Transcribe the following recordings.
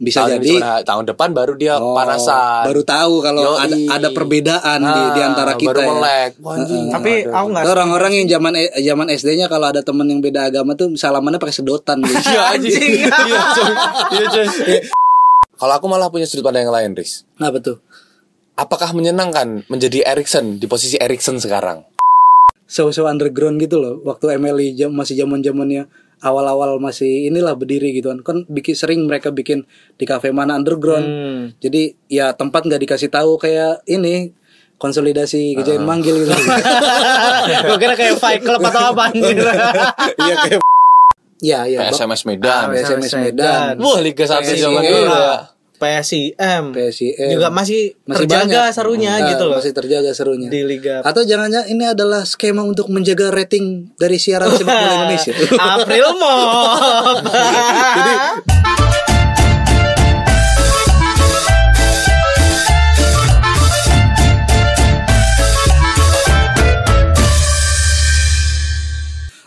Bisa tahun jadi. cuma tahun depan baru dia Oh, panasan. Baru tahu kalau Yoi. ada ada perbedaan di, di Ah, antara kita baru ya. Wah, anjing. Tapi aku nggak orang-orang yang zaman eh, zaman SD-nya kalau ada temen yang beda agama tuh salamannya pakai sedotan gitu. Iya anjing. Iya. Iya coy. Kalau aku malah punya sudut pandang yang lain, Riz. Apa tuh? Apakah menyenangkan menjadi Erikson di posisi Erikson sekarang? Show-show underground gitu loh. Waktu MLI jam masih zaman-zamannya awal-awal masih inilah berdiri gitu kan. Kan bikin sering mereka bikin di kafe mana underground. Hmm. Jadi ya tempat nggak dikasih tahu kayak ini konsolidasi kejain manggil gitu. Gue kira kayak Fight Club atau apa anjir. Iya kayak Ya, ya. PSMS Medan. Ah, SMS Medan. Wah, Liga 1 PSIM. zaman dulu ya. PSIM PSIM. juga masih, Masih terjaga banyak. serunya Nah, gitu loh Masih terjaga serunya. di liga Atau jangan-jangan ini adalah skema untuk menjaga rating dari siaran sepak bola Indonesia. April Mop. Jadi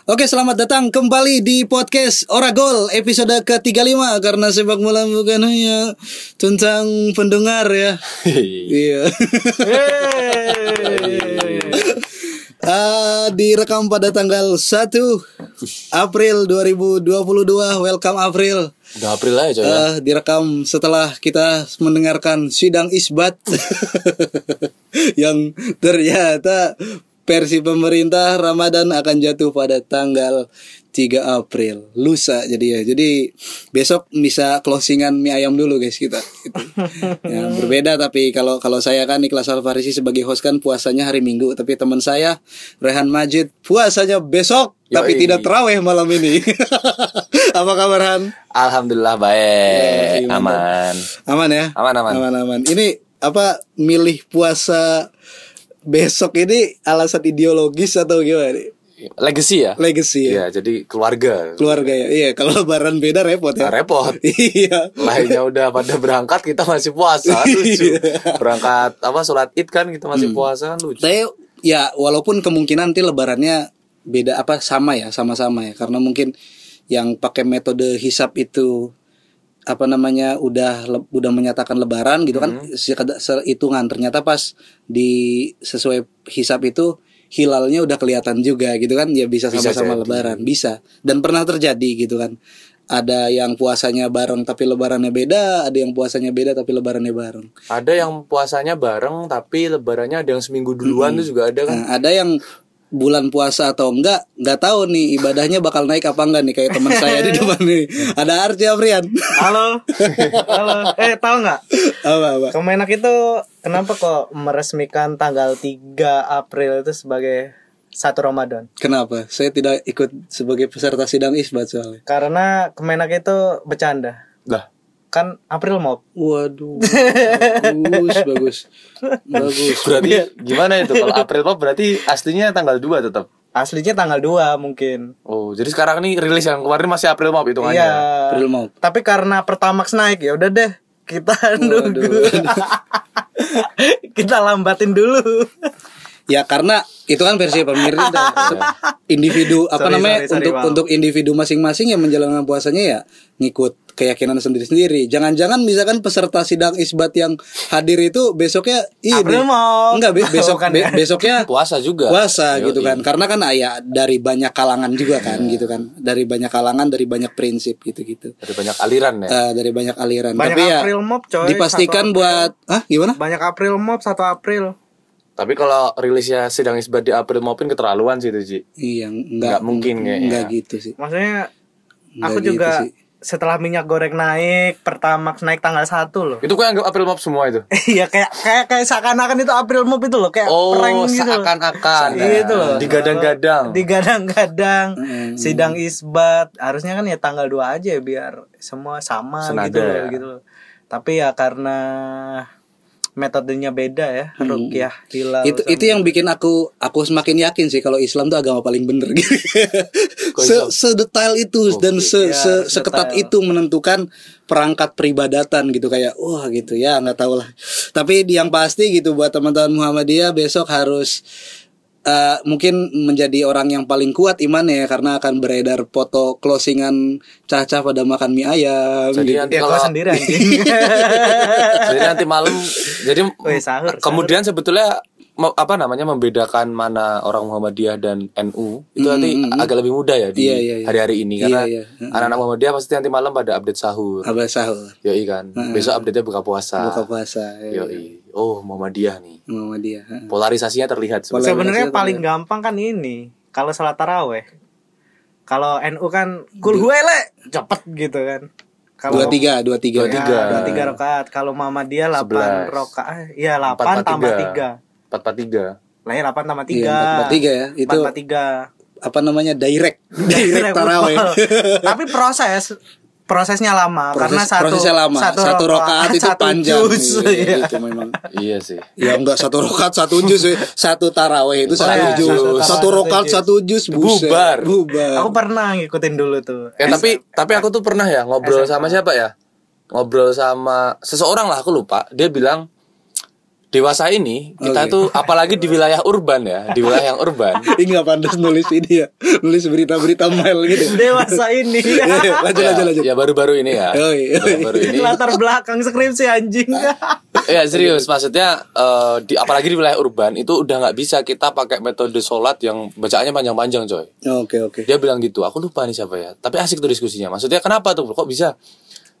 Oke selamat datang kembali di podcast Oragol episode ke-35 Karena sepak bola bukan hanya tentang pendengar ya Iya Ah, Direkam pada tanggal 1 April 2022 Welcome April Udah April aja coy. ya. Ah, direkam setelah kita mendengarkan sidang isbat yang ternyata versi pemerintah Ramadan akan jatuh pada tanggal 3 April lusa jadi ya jadi besok bisa closingan mie ayam dulu guys kita Gitu. ya, berbeda tapi kalau kalau saya kan Niklas Alfarisi sebagai host kan puasanya hari Minggu tapi teman saya Rehan Majid puasanya besok tapi Yoi. tidak terawih malam ini apa kabar Han Alhamdulillah baik. Yoi, Aman. Aman ya? Aman, aman. Aman aman. Ini apa milih puasa besok ini alasan ideologis atau gimana nih? Legacy ya? Legacy ya. Iya, jadi keluarga. Keluarga ya. Iya, kalau lebaran beda repot ya. Nah, repot. iya. Lainnya udah pada berangkat kita masih puasa lucu. Berangkat apa sholat id kan kita masih puasa kan lucu. Saya ya walaupun kemungkinan nanti lebarannya beda apa sama ya, sama-sama ya. Karena mungkin yang pakai metode hisap itu apa namanya udah le- udah menyatakan lebaran gitu kan sekeda- sehitungan ternyata pas di sesuai hisap itu hilalnya udah kelihatan juga gitu kan ya bisa sama-sama lebaran. Bisa. Dan pernah terjadi gitu kan. Ada yang puasanya bareng tapi lebarannya beda ada yang puasanya beda tapi lebarannya bareng. Ada yang puasanya bareng tapi lebarannya ada yang seminggu duluan tuh juga ada kan. Nah, ada yang bulan puasa atau enggak nggak tahu nih ibadahnya bakal naik apa enggak nih kayak teman saya di depan nih ada Arci Afrian Halo. Halo. Eh, tahu nggak? apa apa Kemenak itu kenapa kok meresmikan tanggal 3 April itu sebagai satu Ramadan? kenapa saya tidak ikut sebagai peserta sidang isbat soalnya Karena Kemenak itu bercanda. Lah, Kan April Mop. waduh bagus bagus bagus berarti gimana itu kalau April Pop berarti aslinya tanggal 2 tetap. Aslinya tanggal 2 mungkin. Oh, jadi sekarang nih rilis yang kemarin masih April Pop hitungannya. Iya. April mau Tapi karena Pertamax naik ya udah deh kita nunggu. kita lambatin dulu. Ya karena itu kan versi pemerintah individu apa Sorry, namanya sorry, sorry, untuk Bang. untuk individu masing-masing yang menjalankan puasanya ya ngikut keyakinan sendiri-sendiri jangan-jangan misalkan peserta sidang isbat yang hadir itu besoknya ini April Mop. enggak be- besok be- ya? besoknya Puasa juga. puasa Yoi. gitu kan karena kan ayah dari banyak kalangan juga kan gitu kan dari banyak kalangan dari banyak prinsip gitu-gitu Ada banyak aliran ya. Eh, dari banyak aliran Banyak tapi ya April Mop coy. dipastikan buat ah gimana banyak April Mop 1 April. Tapi kalau rilisnya sidang isbat di April maupun keterlaluan sih itu, Ji. iya enggak Nggak mungkin kayaknya. enggak gitu sih Maksudnya Nggak aku gitu juga sih. setelah minyak goreng naik, Pertamax naik tanggal 1 loh. Itu kok anggap April Mop semua itu. Iya kayak kayak kayak seakan-akan itu April Mop itu loh, kayak Oh, prank gitu. loh. seakan-akan. Gitu loh. Digadang-gadang. Digadang-gadang. Mm. Sidang isbat harusnya kan ya tanggal 2 aja ya biar semua sama Senada gitu loh, ya. gitu loh. Tapi ya karena metodenya beda ya, rukyah hilal. itu sama- itu yang bikin aku aku semakin yakin sih kalau Islam tuh agama paling bener gitu. Se sedetail itu dan se, Ya, se- seketat detail. itu menentukan perangkat peribadatan gitu kayak wah gitu ya nggak tahu lah. Tapi yang pasti gitu buat teman-teman Muhammadiyah besok harus eh, mungkin menjadi orang yang paling kuat imannya ya karena akan beredar foto closingan Caca pada makan mie ayam. Jadi gitu. nanti Ya kalau sendiri jadi nanti malam jadi Weh, sahur, kemudian sebetulnya me- apa namanya membedakan mana orang Muhammadiyah dan NU itu nanti agak lebih mudah ya di Iya, iya, iya. hari-hari ini karena Iya, iya. anak-anak Muhammadiyah pasti nanti malam pada update sahur. Abah sahur, Yoi kan. Besok update-nya buka puasa. buka puasa. Ya. Yoi. Oh, Muhammadiyah nih. Muhammadiyah. ha. Polarisasinya terlihat sebenarnya. Sebenarnya paling gampang kan ini kalau salat taraweh. Kalau NU kan kul huwele cepet gitu kan. Kalau Dua tiga, dua tiga. Dua tiga. Ya, dua tiga rakaat. Kalau Muhammadiyah 8 Sebelas. rakaat. Iya, Empat, 8 empat, tambah tiga. 3. Empat empat tiga. Lah ya 8 tambah 3. Iya, empat tambah tiga ya. Itu 4 3. apa namanya direct, direct taraweh. Tapi proses prosesnya lama Proses, karena satu prosesnya lama. Satu, rokaat itu satu panjang. juz. Iya, Iya. gitu memang. Iya sih. Ya enggak satu rokat satu juz, we. satu taraweh itu satu iya, juz, satu satu rokat satu satu juz, buset. Bubar. bubar. Aku pernah ngikutin dulu tuh. Ya tapi tapi aku tuh pernah ya ngobrol sama siapa ya? Ngobrol sama seseorang lah aku lupa. Dia bilang dewasa ini kita Oke. tuh apalagi di wilayah urban ya, di wilayah yang urban. Ini nggak pantas nulis ini ya, nulis berita-berita mail gitu. Dewasa ini. Ya, ya, lanjut, ya, lanjut, lanjut. ya baru-baru ini ya. Yoi, yoi. Baru-baru ini. Latar belakang skripsi anjing. Ya serius, maksudnya eh, di apalagi di wilayah urban itu udah nggak bisa kita pakai metode sholat yang bacaannya panjang-panjang coy. Oke, oke. Dia bilang gitu, aku lupa nih siapa ya. Tapi asik tuh diskusinya. Maksudnya kenapa tuh? Kok bisa?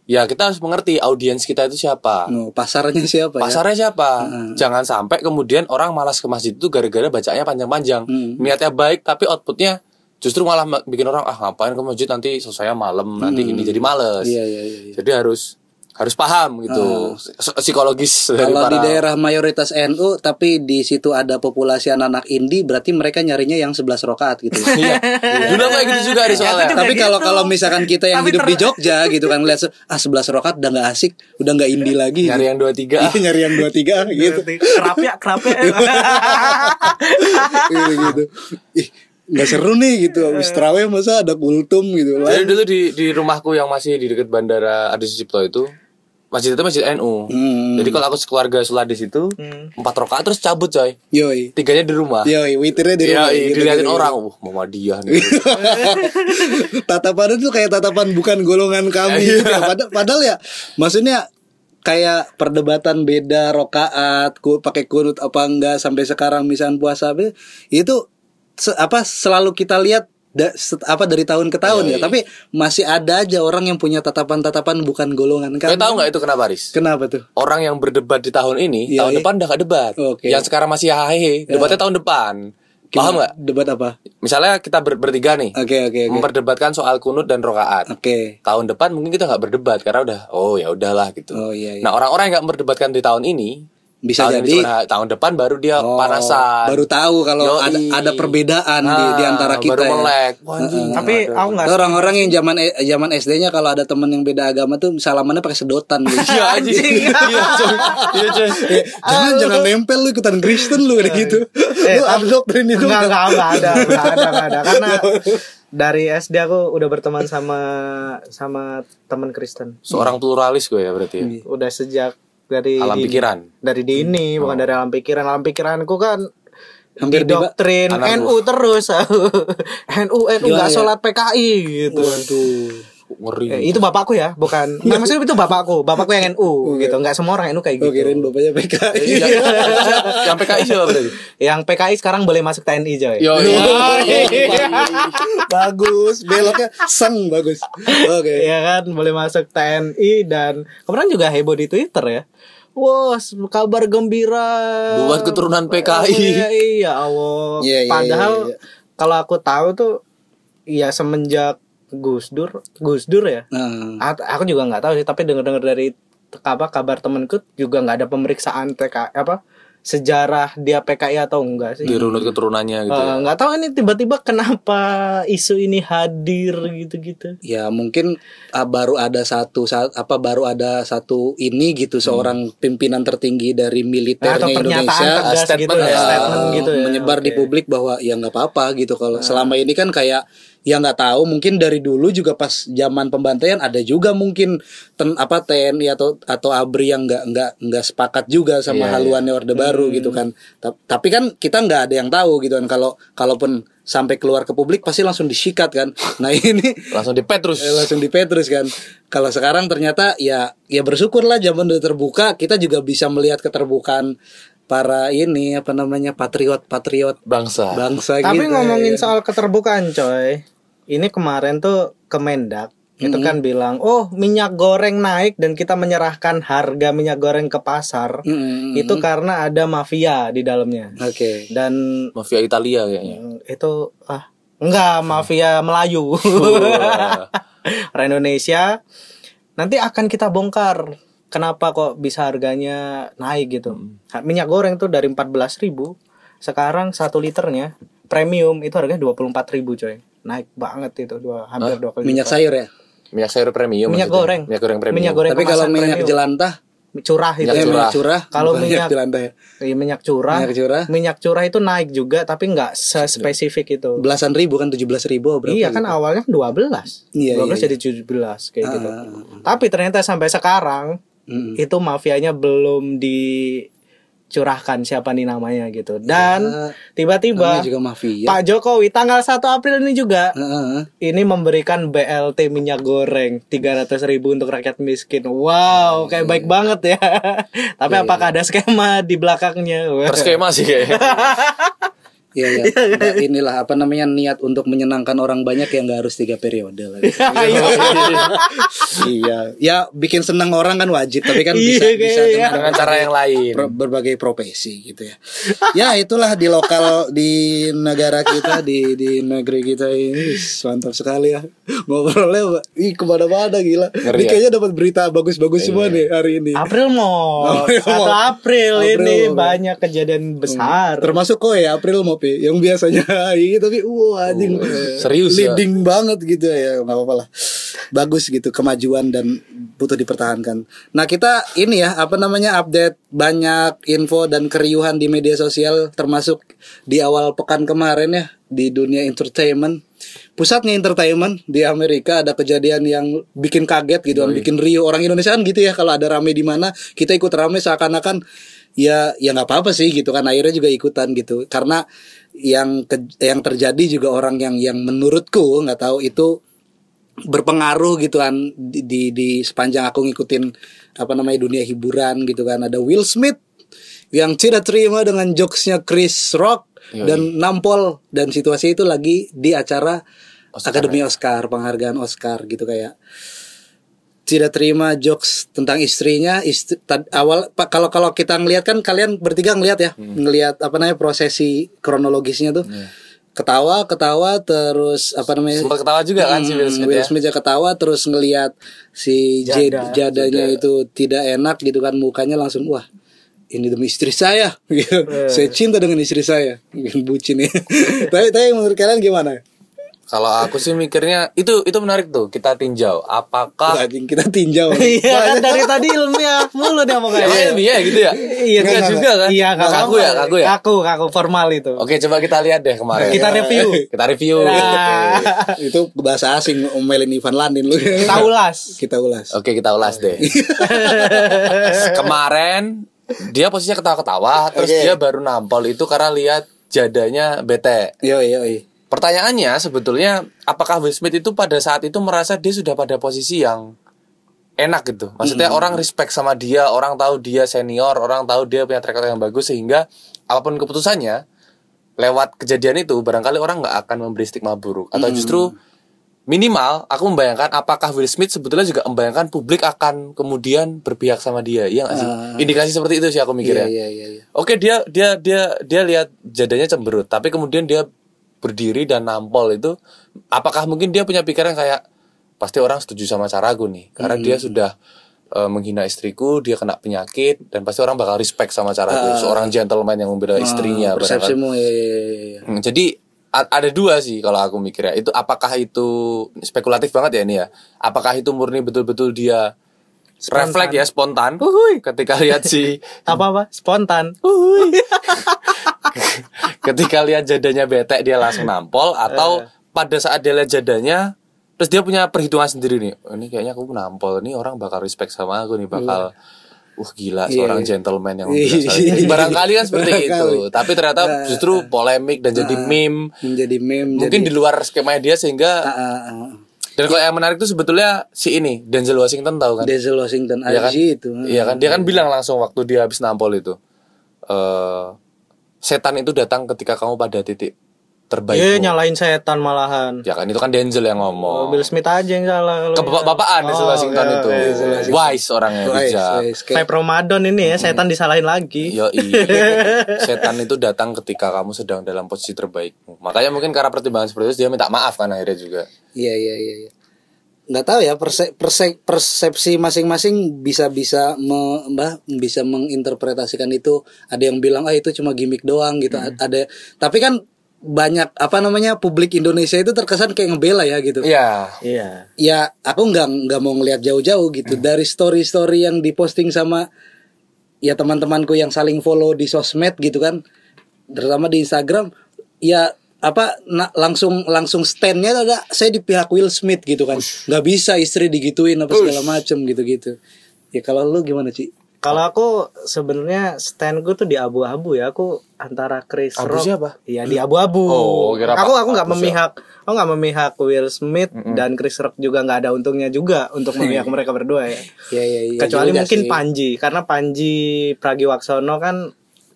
Ya kita harus mengerti audiens kita itu siapa. No, pasarnya siapa ya? Pasarnya siapa? Jangan sampai kemudian orang malas ke masjid itu gara-gara bacanya panjang-panjang. Hmm. Niatnya baik tapi outputnya justru malah ma- bikin orang ah ngapain ke masjid nanti selesai malam nanti ini jadi males. Iya, iya, iya. iya. Jadi harus harus paham gitu S- psikologis dari Kalau di para- daerah mayoritas NU tapi di situ ada populasi anak-anak indie berarti mereka nyarinya yang 11 rokaat gitu. Iya. Dulu aku kayak gitu juga di soalnya. tapi kalau kalau misalkan kita yang Tapi hidup ter- di Jogja gitu kan lihat ah 11 rokaat udah nggak asik, udah nggak indie lagi. Nyari yang dua tiga. Iya, nyari yang 23 gitu. kerap ya, kerap ya. gitu gitu. Ih, nggak seru nih gitu. Habis terawih masa ada kultum gitu. Jadi dulu di di rumahku yang masih di dekat bandara Adi Sucipto itu masjid itu masjid NU. Hmm. Jadi kalau aku sekeluarga sholat di situ empat rakaat terus cabut coy. Yoi. Tiganya di rumah. Yoi, witirnya di rumah. iya, gitu, diliatin gitu, orang, uh, Muhammadiyah nih. tatapan itu kayak tatapan bukan golongan kami Iya. gitu ya. Padahal, padahal ya maksudnya kayak perdebatan beda rokaat ku pakai kunut apa enggak sampai sekarang misalnya puasa itu se- apa selalu kita lihat da- set- apa dari tahun ke tahun Iya, ya tapi masih ada aja orang yang punya tatapan-tatapan bukan golongan kami tahu nggak itu kenapa, Riz? kenapa tuh Orang yang berdebat di tahun ini, Iya, tahun iya. depan udah gak debat. Oke. Yang sekarang masih hahehe, debatnya tahun depan. Paham nggak? debat apa Misalnya kita ber- bertiga nih, oke oke oke memperdebatkan soal kunut dan rokaat. oke Tahun depan mungkin kita nggak berdebat karena udah, oh ya udahlah gitu. oh iya, iya. Nah orang-orang yang nggak berdebatkan di tahun ini, Bisa tahun jadi- tahun depan baru dia Oh, panasan. baru tahu kalau ada Yoi. ada perbedaan di, di Nah, antara kita baru ya. melek. Wah, anjing, Tapi ada. aku nggak Orang-orang yang zaman eh, zaman SD-nya kalau ada temen yang beda agama tuh salamannya pakai sedotan gitu. Iya anjing. Iya. Iya. Eh, jangan jangan nempel lu ikutan Kristen lu kayak gitu. Eh, lu ada doktrin itu. Enggak, enggak, enggak ada, enggak ada, enggak ada. Karena dari SD aku udah berteman sama sama teman Kristen. Seorang pluralis gue ya berarti. Ya. Udah sejak dari Alam di- pikiran. Dari dini, bukan dari alam pikiran. Alam pikiranku kan Hampir doktrin. NU terus. NU NU Iya, enggak iya. sholat PKI gitu. Waduh. Ngeri. Eh, itu bapakku ya, bukan. Nah, maksudnya itu bapakku, bapakku yang NU gitu. Enggak semua orang NU kayak gitu. kirain bapaknya PKI. Iya. yang PKI siapa berarti? Yang PKI sekarang boleh masuk TNI, Joy. Yo, bagus, beloknya seng bagus. Oke. Iya kan boleh masuk TNI dan kemarin juga heboh di Twitter ya. Wah, kabar gembira. Buat keturunan PKI. Iya, iya Allah. Iya, iya, Padahal iya, iya. kalau aku tahu tuh ya semenjak Gus Dur, Gus Dur ya. At- Aku juga nggak tahu sih, tapi dengar-dengar dari apa kabar temenku juga nggak ada pemeriksaan TK apa sejarah dia PKI atau enggak sih. Dirunut keturunannya gitu. Eh, ya. nggak tahu ini tiba-tiba kenapa isu ini hadir gitu-gitu. ya mungkin ah, baru ada satu saat apa baru ada satu ini gitu seorang pimpinan tertinggi dari militernya Atau pernyataan Indonesia statement gitu ya, ya. statement gitu ya. menyebar di Oke. publik bahwa ya nggak apa-apa gitu kalau selama ini kan kayak ya nggak tahu. Mungkin dari dulu juga pas zaman pembantaian ada juga mungkin ten, apa TNI atau atau ABRI yang nggak nggak nggak sepakat juga sama Iya, haluannya Orde Baru gitu kan. Ta- tapi kan kita nggak ada yang tahu gitu kan. Kalau kalaupun sampai keluar ke publik pasti langsung disikat kan. Nah ini langsung di Petrus. Eh, langsung di Petrus kan. Kalau sekarang ternyata ya ya bersyukurlah zaman udah terbuka, kita juga bisa melihat keterbukaan para ini apa namanya patriot-patriot bangsa. bangsa Tapi gitu. ngomongin soal keterbukaan coy Ini kemarin tuh Kemendak Itu kan bilang Oh minyak goreng naik Dan kita menyerahkan harga minyak goreng ke pasar. Mm-mm. Itu karena ada mafia di dalamnya. Oke. Dan mafia Italia kayaknya. Mm, itu ah Enggak mafia Melayu. Orang Indonesia Nanti akan kita bongkar Kenapa kok bisa harganya naik gitu. Minyak goreng tuh dari 14.000 ribu Sekarang satu liternya Premium itu harganya 24.000 ribu coy Naik banget itu dua, Hampir dua kali Minyak lipat. sayur ya. minyak sayur premium Minyak maksudnya. goreng. minyak goreng premium Minyak goreng Tapi kalau minyak premium. jelantah, Curah itu Minyak minyak curah. curah. Kalau minyak- jelantah ya. Iya, minyak curah Minyak curah. Minyak curah itu naik juga Tapi nggak sespesifik itu Belasan ribu kan 17 ribu berapa? Iya kan gitu. awalnya 12 Iya, 12 iya, jadi 17 kayak gitu Ah, ah, Tapi ternyata sampai sekarang Mm-mm. Itu mafianya belum dicurahkan siapa nih namanya gitu Dan Ya, tiba-tiba mafia. Pak Jokowi tanggal 1 April ini juga Heeh. ini memberikan BLT minyak goreng 300 ribu untuk rakyat miskin. Wow, kayak baik banget ya. Tapi apakah ada skema di belakangnya? terskema sih kayaknya Iya ya. Nah, inilah apa namanya niat untuk menyenangkan orang banyak yang nggak harus tiga periode lah. iya. Ya bikin senang orang kan wajib, tapi kan bisa Iya, bisa dengan, dengan cara yang lain pro- berbagai profesi gitu ya. Ya itulah di lokal di negara kita di di negeri kita ini mantap sekali ya ngobrolnya ih ke mana-mana gila. Ngeri Ini ya? kayaknya dapat berita bagus-bagus semua nih hari ini. April mau April 1 mau. April, ini April banyak kejadian besar. Termasuk kok ya April mau Pi, yang biasanya ini tapi wah anjing serius ya? leading banget gitu ya nggak apa-apa lah bagus gitu kemajuan dan butuh dipertahankan. Nah kita ini ya apa namanya update banyak info dan keriuhan di media sosial termasuk di awal pekan kemarin ya di dunia entertainment. Pusatnya entertainment di Amerika ada kejadian yang bikin kaget gitu kan, bikin riuh orang Indonesia kan gitu ya kalau ada rame di mana kita ikut rame seakan-akan ya ya nggak apa-apa sih gitu kan akhirnya juga ikutan gitu. Karena yang ke- yang terjadi juga orang yang yang menurutku nggak tahu itu berpengaruh gitu kan di, di di sepanjang aku ngikutin apa namanya dunia hiburan gitu kan. Ada Will Smith yang tidak terima dengan jokesnya Chris Rock Yoi. dan nampol. Dan situasi itu lagi di acara Oscar, Akademi Oscar penghargaan Oscar gitu kayak tidak terima jokes tentang istrinya istri, tad- awal pak kalau kalau kita ngelihat kan kalian bertiga ngelihat ya ngelihat apa namanya prosesi kronologisnya tuh. Ketawa ketawa terus apa namanya sempat ketawa juga kan si Will Hmm, Smith Will ya? Smith ya ketawa terus ngelihat si Jad- Jada. jadanya itu tidak enak gitu kan mukanya langsung wah ini demi istri saya. Gitu. saya cinta dengan istri saya. Bucin ya. Tapi tapi menurut kalian gimana kalau aku sih mikirnya itu itu menarik tuh kita tinjau apakah Anjing, kita tinjau Iya kan dari tadi ilmiah mulu dia mau Emang kayak. ilmiah gitu ya Iya Enggak kan? juga kan Iya kaku apa-apa. ya kaku ya Kaku kaku formal itu. oke coba kita lihat deh kemarin Kita review. kita review Nah, itu bahasa asing omelin Ivan Landin lu kita ulas. kita ulas Oke kita ulas deh. Kemarin dia posisinya ketawa-ketawa, terus Oke. dia baru nampol itu karena lihat jadanya bete. yo yo yo. Pertanyaannya sebetulnya apakah Will Smith itu pada saat itu merasa dia sudah pada posisi yang enak gitu. Maksudnya orang respect sama dia, orang tahu dia senior, orang tahu dia punya track record yang bagus sehingga apa pun keputusannya lewat kejadian itu barangkali orang nggak akan memberi stigma buruk atau justru minimal aku membayangkan apakah Will Smith sebetulnya juga membayangkan publik akan kemudian berpihak sama dia sih Ah. indikasi seperti itu sih aku mikirnya Iya iya iya. Oke dia dia dia dia lihat jadanya cemberut, tapi kemudian dia berdiri dan nampol itu, apakah mungkin dia punya pikiran kayak pasti orang setuju sama caraku nih, karena dia sudah eh, menghina istriku, dia kena penyakit dan pasti orang bakal respect sama caraku, seorang gentleman yang membela istrinya. barangkali. Persepsimu ya, ya, ya. Hmm, jadi ada dua sih kalau aku mikirnya itu apakah itu spekulatif banget ya ini ya apakah itu murni betul-betul dia refleks ya spontan ketika lihat si Apa apa? Spontan. ketika lihat jadanya bete dia langsung nampol atau pada saat dia lihat jadanya terus dia punya perhitungan sendiri nih "Oh, ini kayaknya aku nampol ini orang bakal respect sama aku nih bakal Wah gila Iya, seorang iya. gentleman yang Iya, iya. Barangkali kan seperti itu. Barangkali. Tapi ternyata Nah, justru polemik dan jadi meme. menjadi meme Mungkin jadi di luar skema dia sehingga Ah, ah, ah. dan kalau yang menarik itu sebetulnya si ini Denzel Washington tahu kan? Denzel Washington Iya kan? Itu Iya kan? Dia kan bilang langsung waktu dia habis nampol itu. eh setan itu datang ketika kamu pada titik terbaik. Dia nyalain setan malahan. Ya kan itu kan Denzel yang ngomong. Will Smith aja yang salah. kalau- Kebapak-bapakan Denzel Oh, Washington iya, itu. iya. Wise orangnya Wise, bijak. wise. Kayak- Ramadan ini ya, setan disalahin lagi. Yo setan itu datang ketika kamu sedang dalam posisi terbaikmu. Makanya mungkin karena pertimbangan seperti itu dia minta maaf kan akhirnya juga. Iya iya iya. iya. Nggak tahu ya perse- perse- persepsi masing-masing bisa bisa me- mbah bisa menginterpretasikan itu. Ada yang bilang ah itu cuma gimmick doang gitu. Hmm. Ada tapi kan banyak apa namanya publik Indonesia itu terkesan kayak ngebela ya gitu. Iya. Iya. Ya aku nggak nggak mau ngelihat jauh-jauh gitu dari story-story yang diposting sama ya teman-temanku yang saling follow di sosmed gitu kan terutama di Instagram ya apa na- langsung langsung standnya ada saya di pihak Will Smith gitu kan nggak bisa istri digituin apa segala macem gitu-gitu ya kalau lu gimana sih Kalau aku sebenarnya stand gue tuh di abu-abu ya. Aku antara Chris Abu Rock. siapa? Iya di abu-abu. Oh, kira aku aku nggak memihak. Aku nggak memihak Will Smith dan Chris Rock juga nggak ada untungnya juga untuk memihak mereka berdua ya. ya ya, ya Kecuali mungkin sih. Panji karena Panji Pragiwaksono kan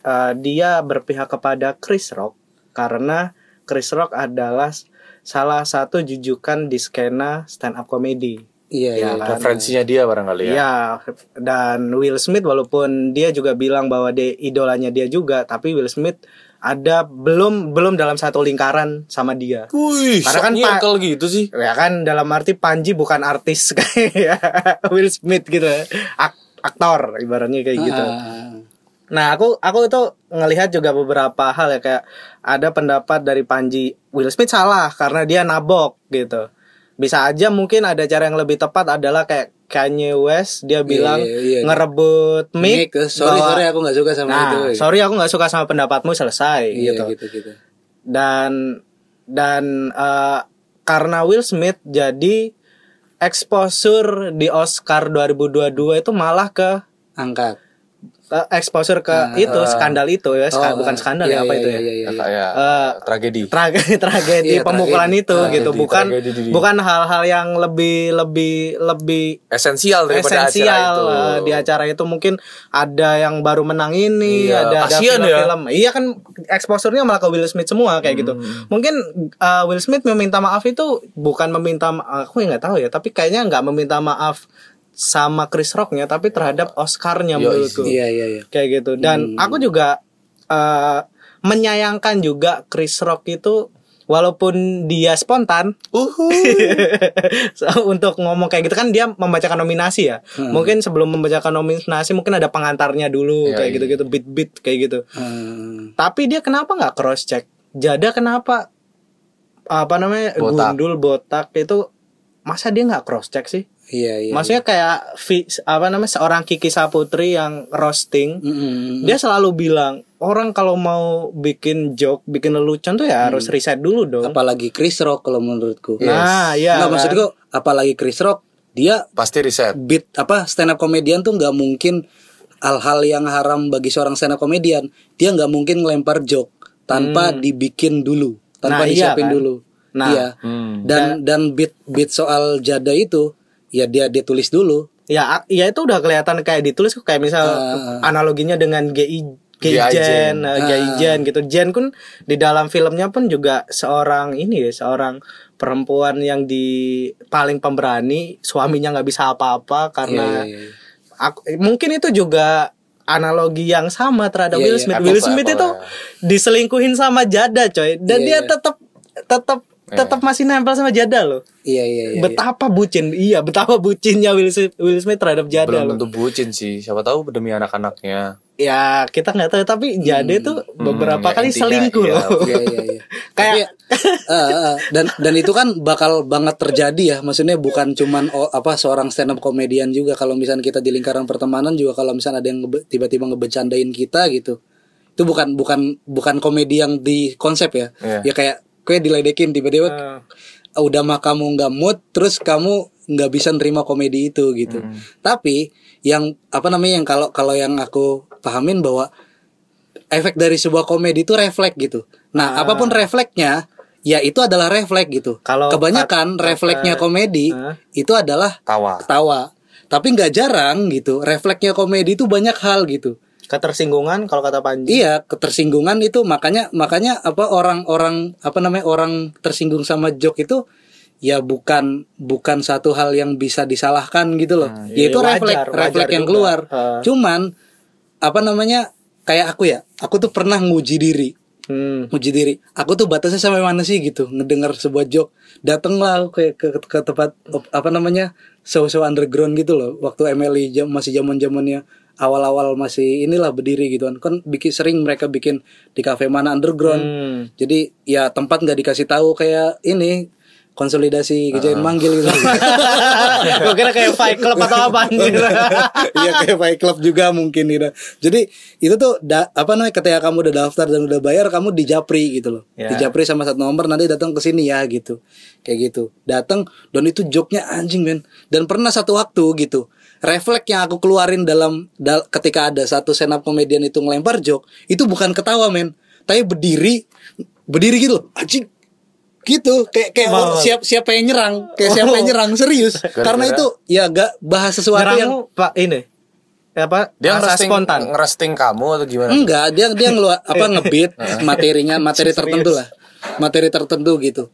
eh, dia berpihak kepada Chris Rock karena Chris Rock adalah salah satu jujukan di skena stand up comedy. iya iya Ya, Referensinya dia barangkali ya. Iya, dan Will Smith walaupun dia juga bilang bahwa dia idolanya dia juga, tapi Will Smith ada belum belum dalam satu lingkaran sama dia. Wih, Karena kan kan Pak- kalau gitu sih. Ya kan dalam arti Panji bukan artis kayak Will Smith gitu, Ak- aktor ibaratnya kayak gitu. Ah, Nah, aku aku itu ngelihat juga beberapa hal ya kayak ada pendapat dari Panji Will Smith salah karena dia nabok gitu. Bisa aja mungkin ada cara yang lebih tepat adalah kayak Kanye West dia bilang iya, iya. ngerebut mic. Mic, sorry bahwa- sorry aku nggak suka sama nah, itu sorry aku nggak suka sama pendapatmu selesai iya gitu. gitu gitu Dan dan eh, karena Will Smith jadi exposure di Oscar 2022 itu malah ke angkat eh, exposure ke itu skandal itu ya ska- Oh, bukan ah, skandal iya, ya apa iya, itu ya iya, iya, iya. Eh, tragedi. tragedi tragedi Iya, pemukulan tragedi. itu Tragedi, gitu bukan tragedi di- bukan hal-hal yang lebih lebih lebih Esensial daripada esensial acara itu. eh, di acara itu mungkin ada yang baru menang ini Iya, ada ada kasihan ya. film-film iya kan exposure-nya malah ke Will Smith semua kayak gitu Hmm. mungkin eh, Will Smith meminta maaf itu bukan meminta ma- aku nggak tahu ya tapi kayaknya nggak meminta maaf sama Chris Rocknya tapi terhadap Oscarnya menurutku. Iya iya iya. Kayak gitu. Dan aku juga eh, menyayangkan juga Chris Rock itu walaupun dia spontan. So, untuk ngomong kayak gitu kan dia membacakan nominasi ya. Mungkin sebelum membacakan nominasi mungkin ada pengantarnya dulu Iya, kayak iya. gitu-gitu beat-beat kayak gitu. Hmm, tapi dia kenapa nggak cross check Jada kenapa apa namanya Botak. gundul botak itu masa dia nggak cross check sih iya iya maksudnya kayak vi- apa namanya seorang Kiki Saputri yang roasting Mm-mm. dia selalu bilang orang kalau mau bikin joke bikin lelucon tuh ya harus riset dulu dong apalagi Chris Rock kalau menurutku nah iya Nggak, kan? maksudku apalagi Chris Rock dia Pasti riset. beat apa stand up komedian tuh nggak mungkin hal-hal yang haram bagi seorang stand up komedian dia nggak mungkin ngelempar joke tanpa dibikin dulu tanpa Hmm. Nah, iya disiapin kan? dulu Nah. iya Hmm. dan dan beat beat soal jada itu ya dia dia tulis dulu ya ya itu udah kelihatan kayak ditulis kok kayak misal Ah. analoginya dengan GI GI GI Jen, Jen. eh, gitu. Jen kan di dalam filmnya pun juga seorang ini ya, seorang perempuan yang di paling pemberani, suaminya nggak bisa apa-apa karena Iya, iya, iya. aku mungkin itu juga analogi yang sama terhadap Iya, Will. Smith. Apple Will Smith apple itu diselingkuhin sama Jada, coy. Dan Iya, dia iya. tetap tetap tetap masih nempel sama Jada loh. iya iya iya, iya. betapa bucin. Iya, betapa bucinnya Will Smith, Will Smith terhadap Jada Belum tentu bucin sih. Siapa tahu demi anak-anaknya. Ya, kita nggak tahu tapi Jada itu beberapa ya kali intinya, selingkuh iya. loh. Iya iya iya. Kayak- eh, eh, dan dan itu kan bakal banget terjadi ya. Maksudnya bukan cuman oh, apa seorang stand up komedian juga kalau misalnya kita di lingkaran pertemanan juga kalau misalnya ada yang ngebe- tiba-tiba ngebecandain kita gitu. Itu bukan bukan bukan komedi yang di konsep ya. Iya. Ya kayak gue diledekin tiba-tiba Eh. udah mah kamu nggak mood terus kamu nggak bisa nerima komedi itu gitu tapi yang apa namanya yang kalau kalau yang aku pahamin bahwa efek dari sebuah komedi itu refleks gitu nah Ah. apa pun refleksnya ya itu adalah refleks gitu Kalau kebanyakan refleksnya komedi Ah. itu adalah Tawa. ketawa tapi nggak jarang gitu refleksnya komedi itu banyak hal gitu Ketersinggungan kalau kata Panji. Iya, ketersinggungan itu makanya makanya apa orang-orang apa namanya orang tersinggung sama joke itu ya bukan bukan satu hal yang bisa disalahkan gitu loh. ya itu iya, refleks wajar, refleks wajar yang juga. keluar. Ah. Cuman apa namanya kayak aku ya, aku tuh pernah nguji diri. Hmm. Nguji diri. Aku tuh batasnya sampai mana sih gitu ngedengar sebuah joke. Datenglah aku ke, ke, ke tempat apa namanya show-show underground gitu loh. Waktu MLI jam, masih zaman zamannya awal-awal masih inilah berdiri gitu kan. Kan bikin sering mereka bikin di kafe mana underground. Hmm. Jadi ya tempat nggak dikasih tahu kayak ini konsolidasi kejadian manggil gitu. Gue kira kayak Fight Club atau apa anjir. Iya kayak Fight Club juga mungkin gitu. Jadi itu tuh da- apa namanya ketika kamu udah daftar dan udah bayar kamu dijapri gitu loh. Ya. Dijapri sama satu nomor nanti datang ke sini ya gitu. Kayak gitu. Datang dan itu joknya anjing men. Dan pernah satu waktu gitu. Refleks yang aku keluarin dalam dal- ketika ada satu stand up komedian itu ngelempar joke, itu bukan ketawa men, tapi berdiri berdiri gitu loh. Anjing gitu kayak kayak oh, siap siapa yang nyerang kayak siapa yang nyerang serius karena itu ya gak bahas sesuatu yang Nyerangmu Pak ini. Apa? Dia rasa ngerasting, spontan. ngerasting kamu atau gimana? Enggak, dia dia ngeluar apa ngebit materinya, materi tertentu lah. Materi tertentu gitu.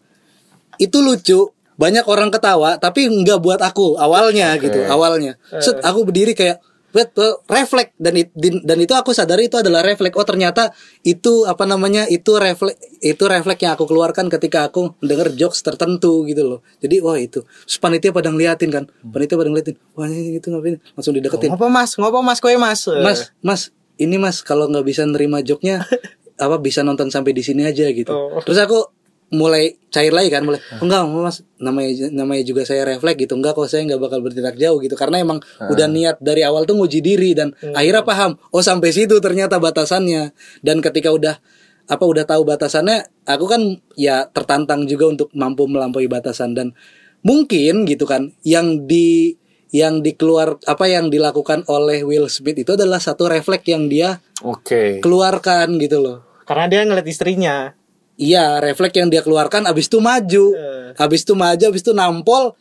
Itu lucu, banyak orang ketawa tapi enggak buat aku awalnya gitu, awalnya. Set aku berdiri kayak eh, refleks dan it- dan itu aku sadari itu adalah refleks. Oh, ternyata itu apa namanya? Itu refleks itu refleks yang aku keluarkan ketika aku mendengar jokes tertentu gitu loh. Jadi wah itu. Terus panitia pada ngeliatin kan. Panitia pada ngeliatin. Wah, ini itu ngapain? Langsung dideketin. Ngopo Mas? Ngopo Mas kowe Mas? Mas, Mas, ini Mas kalau nggak bisa nerima joknya apa bisa nonton sampai di sini aja gitu. Oh. Terus aku mulai cair lagi kan mulai "Oh, enggak mas namanya namanya juga saya refleks gitu. Enggak kok saya nggak bakal bertindak jauh gitu. Karena emang udah niat dari awal tuh nguji diri dan akhirnya paham oh sampai situ ternyata batasannya. Dan ketika udah apa udah tahu batasannya aku kan ya tertantang juga untuk mampu melampaui batasan. Dan mungkin gitu kan yang di yang dikeluar apa yang dilakukan oleh Will Smith itu adalah satu refleks yang dia Oke. keluarkan gitu loh. Karena dia ngeliat istrinya. Iya, refleks yang dia keluarkan abis itu maju. Eh. Habis itu maju, habis itu nampol.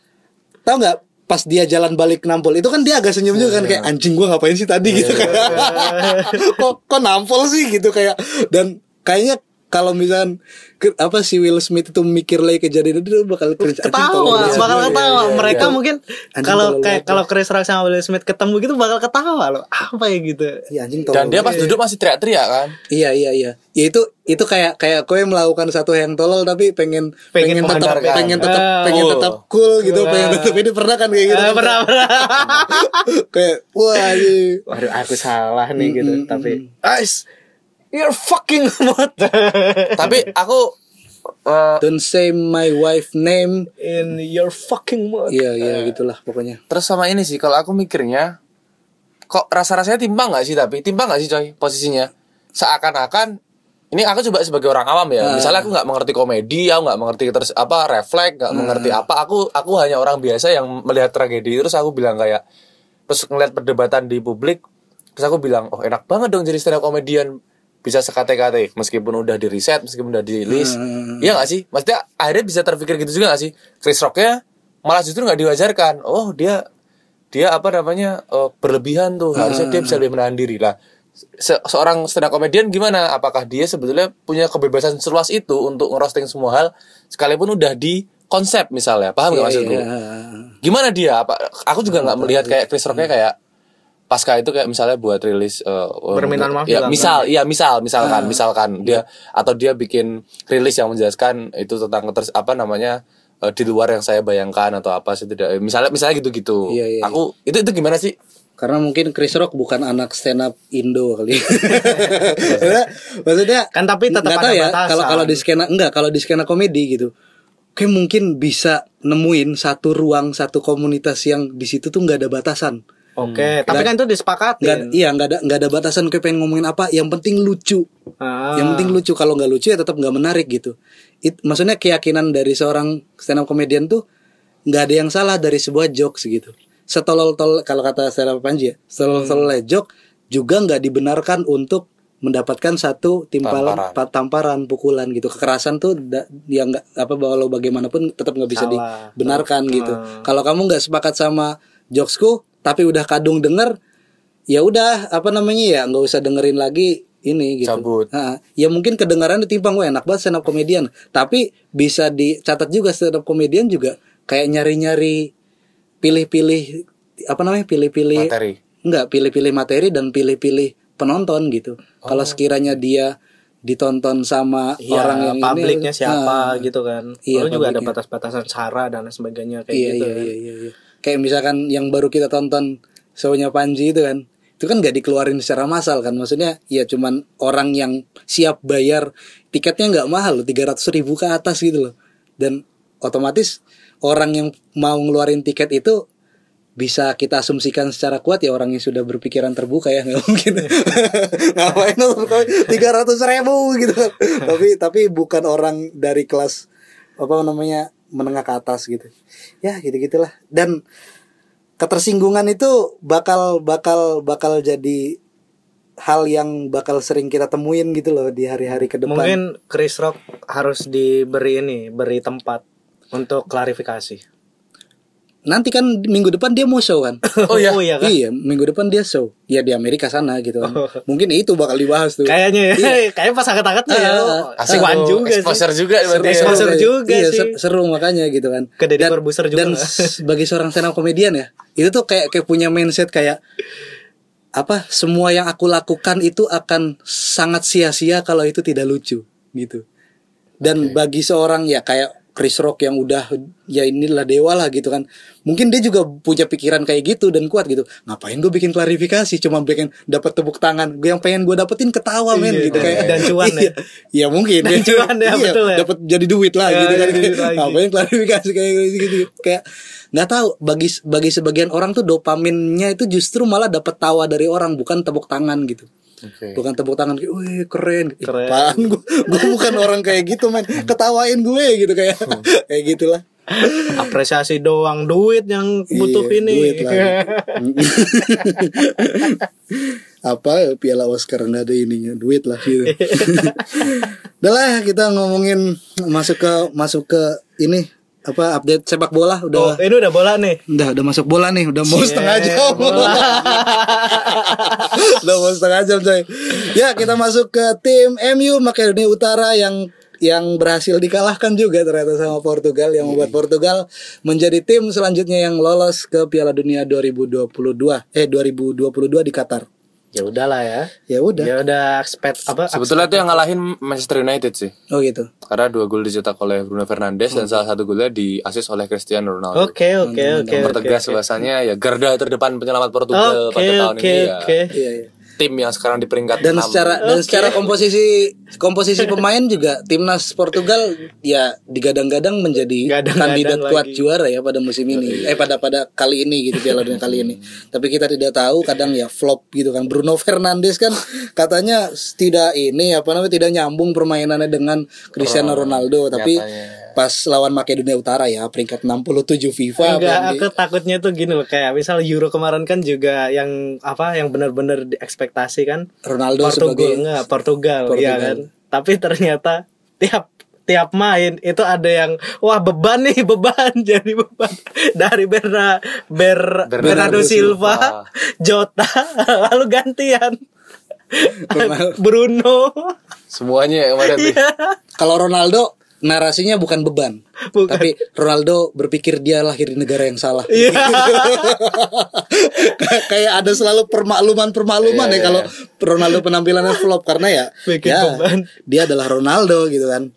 Tahu nggak? Pas dia jalan balik nampol itu kan dia agak senyum juga kan kayak anjing gua ngapain sih tadi gitu kayak. kok kok nampol sih gitu kayak dan kayaknya kalau misalkan apa si Will Smith itu mikir lagi kejadian itu bakal tolong Ketawa, bakal ketawa. Mereka mungkin Anjing kalau kayak kalau Chris Rock sama Will Smith ketemu gitu bakal ketawa loh. Apa ya gitu. Iya, anjing Dan dia pas duduk masih teriak-teriak kan? Iya iya iya. Ya itu itu kayak kayak kowe melakukan satu yang tolol tapi pengen pengen, Pengen tetap pengen tetap Ah, pengen cool. tetap cool gitu, pengen tetap ini pernah kan kayak gitu. Eh, pernah pernah. kayak wah ini Waduh, aku salah nih gitu. Tapi guys, you're fucking what? Tapi aku eh, don't say my wife name. In your fucking mouth. Iya iya gitulah pokoknya. terus sama ini sih kalau aku mikirnya kok rasa-rasanya timpang nggak sih tapi timpang nggak sih coy posisinya seakan-akan ini aku coba sebagai orang awam ya misalnya aku nggak mengerti komedi aku nggak mengerti terus apa refleks nggak mengerti apa aku aku hanya orang biasa yang melihat tragedi terus aku bilang kayak terus ngeliat perdebatan di publik terus aku bilang oh enak banget dong jadi stand up comedian bisa sekate-kate meskipun udah di riset meskipun udah di list. Iya nggak sih? Maksudnya akhirnya bisa terpikir gitu juga nggak sih? Chris Rocknya malah justru nggak diwajarkan. Oh dia dia apa namanya eh, berlebihan tuh. Harusnya dia bisa lebih menahan diri lah. Se- seorang stand up comedian gimana? Apakah dia sebetulnya punya kebebasan seluas itu untuk ngerosting semua hal sekalipun udah di konsep misalnya? Paham nggak maksudku? Iya. gimana dia? Apa aku juga nggak melihat kayak Chris Rocknya kayak pasca itu kayak misalnya buat rilis eh, Permintaan maaf ya misal iya misal misalkan misalkan dia atau dia bikin rilis yang menjelaskan itu tentang keters apa namanya eh, di luar yang saya bayangkan atau apa sih tidak misalnya misalnya gitu-gitu Iya, iya, aku itu itu gimana sih Karena mungkin Chris Rock bukan anak stand up Indo kali. maksudnya, maksudnya Kan tapi tetap ada ya batasan. kalau kalau di skena enggak kalau di skena komedi gitu. Kayak mungkin bisa nemuin satu ruang satu komunitas yang di situ tuh nggak ada batasan. Oke, tapi kan itu disepakatin. Nggak, iya nggak ada nggak ada batasan kayak pengen ngomongin apa. Yang penting lucu Ah. Yang penting lucu. Kalau nggak lucu ya tetap nggak menarik gitu. It, maksudnya keyakinan dari seorang stand up comedian tuh nggak ada yang salah dari sebuah jokes gitu. Setolol-tol kalau kata Stella Panji ya, setolol-tolol joke juga nggak dibenarkan untuk mendapatkan satu timpalan Tamparan. pa- tamparan pukulan gitu kekerasan tuh da, yang nggak apa walau bagaimanapun tetap nggak bisa Salah. dibenarkan gitu Hmm. kalau kamu nggak sepakat sama jokesku tapi udah kadung denger ya udah apa namanya ya nggak usah dengerin lagi ini gitu Cabut. Nah, ya mungkin kedengaran ditimpang wah enak banget stand up comedian tapi bisa dicatat juga stand up comedian juga kayak nyari-nyari pilih-pilih apa namanya pilih-pilih Materi. Enggak, pilih-pilih materi dan pilih-pilih penonton gitu. Kalau sekiranya dia ditonton sama Iya, orang yang publiknya ini, siapa ah, gitu kan. Iya, Lalu juga ada batas-batasan sara dan sebagainya kayak iya, gitu. iya, kan. iya, iya, iya. Kayak misalkan yang baru kita tonton show-nya Panji itu kan. Itu kan nggak dikeluarin secara massal kan. Maksudnya ya cuman orang yang siap bayar tiketnya nggak mahal loh, 300 ribu ke atas gitu loh. Dan otomatis orang yang mau ngeluarin tiket itu bisa kita asumsikan secara kuat ya orang yang sudah berpikiran terbuka ya nggak mungkin ngapain tiga ratus ribu gitu tapi tapi bukan orang dari kelas apa namanya menengah ke atas gitu. Ya gitu gitulah dan ketersinggungan itu bakal bakal bakal jadi hal yang bakal sering kita temuin gitu loh di hari-hari ke depan. Mungkin Chris Rock harus diberi ini, beri tempat untuk klarifikasi. Nanti kan minggu depan dia mau show kan Oh iya. Oh iya kan? Iya, minggu depan dia show. Ya di Amerika sana gitu kan. Mungkin itu bakal dibahas tuh. Kayaknya ya, kayaknya pas angkat-angkatnya ya. Ah, Asik Wan tuh, juga sih. exposure juga berarti ya. Exposure Seru, juga iya, sih. ser- seru makanya gitu kan. Ke Deddy Corbuzier juga Dan sebagai seorang stand up comedian ya, itu tuh kayak kayak punya mindset kayak apa? Semua yang aku lakukan itu akan sangat sia-sia kalau itu tidak lucu gitu. Dan bagi seorang ya kayak Chris Rock yang udah ya inilah dewa lah gitu kan. Mungkin dia juga punya pikiran kayak gitu dan kuat gitu. Ngapain gue bikin klarifikasi cuma bikin dapat tepuk tangan. Gue yang pengen gue dapetin ketawa men Iya, gitu kayak dan cuan ya. Iya, Iya mungkin. Dan cuan ya, Iya, betul ya. Dapat jadi duit lah Ya, gitu kan. Ngapain klarifikasi kayak gitu, gitu. Kayak nggak tahu bagi bagi sebagian orang tuh dopaminnya itu justru malah dapat tawa dari orang bukan tepuk tangan gitu. Oke. Bukan tepuk tangan kayak, wih keren. Keren. Apaan gue, gue bukan orang kayak gitu men. Ketawain gue gitu kayak, Hmm. kayak gitulah. Apresiasi doang duit yang butuh Iya, ini. duit lagi. Apa piala Oscar nggak ada ininya duit lah gitu. Udah lah kita ngomongin masuk ke masuk ke ini apa update sepak bola? Oh, udah ini udah bola nih. udah udah masuk bola nih udah mau Cie, setengah jam. Udah mau setengah jam coy. Ya kita masuk ke tim MU Makedonia Utara yang yang berhasil dikalahkan juga ternyata sama Portugal yang membuat Portugal menjadi tim selanjutnya yang lolos ke Piala Dunia 2022 eh 2022 di Qatar Ya udahlah ya. ya udah Ya udah expect apa? Sebetulnya itu yang ngalahin Manchester United sih. oh gitu Karena dua gol dicetak oleh Bruno Fernandes dan salah satu golnya diasis oleh Cristiano Ronaldo. Oke oke oke. Mempertegas bahasanya ya garda terdepan penyelamat Portugal Oke pada tahun oke ini ya. oke. Iya iya Tim yang sekarang di peringkat dan 6. secara dan secara komposisi komposisi pemain juga timnas Portugal ya digadang-gadang menjadi Gadang-gadang kandidat kuat lagi. juara ya pada musim ini. Eh pada pada kali ini gitu Piala Dunia kali ini. Tapi kita tidak tahu kadang ya flop gitu kan. Bruno Fernandes kan katanya tidak ini apa namanya tidak nyambung permainannya dengan Cristiano Ronaldo. Tapi nyatanya. Pas lawan Makedonia Utara ya peringkat 67 FIFA Enggak, aku takutnya tuh gini loh kayak misal Euro kemarin kan juga yang apa yang benar-benar diekspektasi kan Ronaldo Portugal sebagai enggak Portugal, Portugal. ya kan. Tapi ternyata tiap tiap main itu ada yang wah beban nih beban jadi beban dari Berna Ber, Bernardo Bernardo Silva, Silva. Jota lalu gantian. Bruno Semuanya ya kemarin tuh. Iya. Kalau Ronaldo narasinya bukan beban, Bukan. tapi Ronaldo berpikir dia lahir di negara yang salah. Iya. Kay- Kayak ada selalu permakluman-permakluman ya kalau Ronaldo penampilannya flop karena ya, Bikin ya beban. dia adalah Ronaldo gitu kan.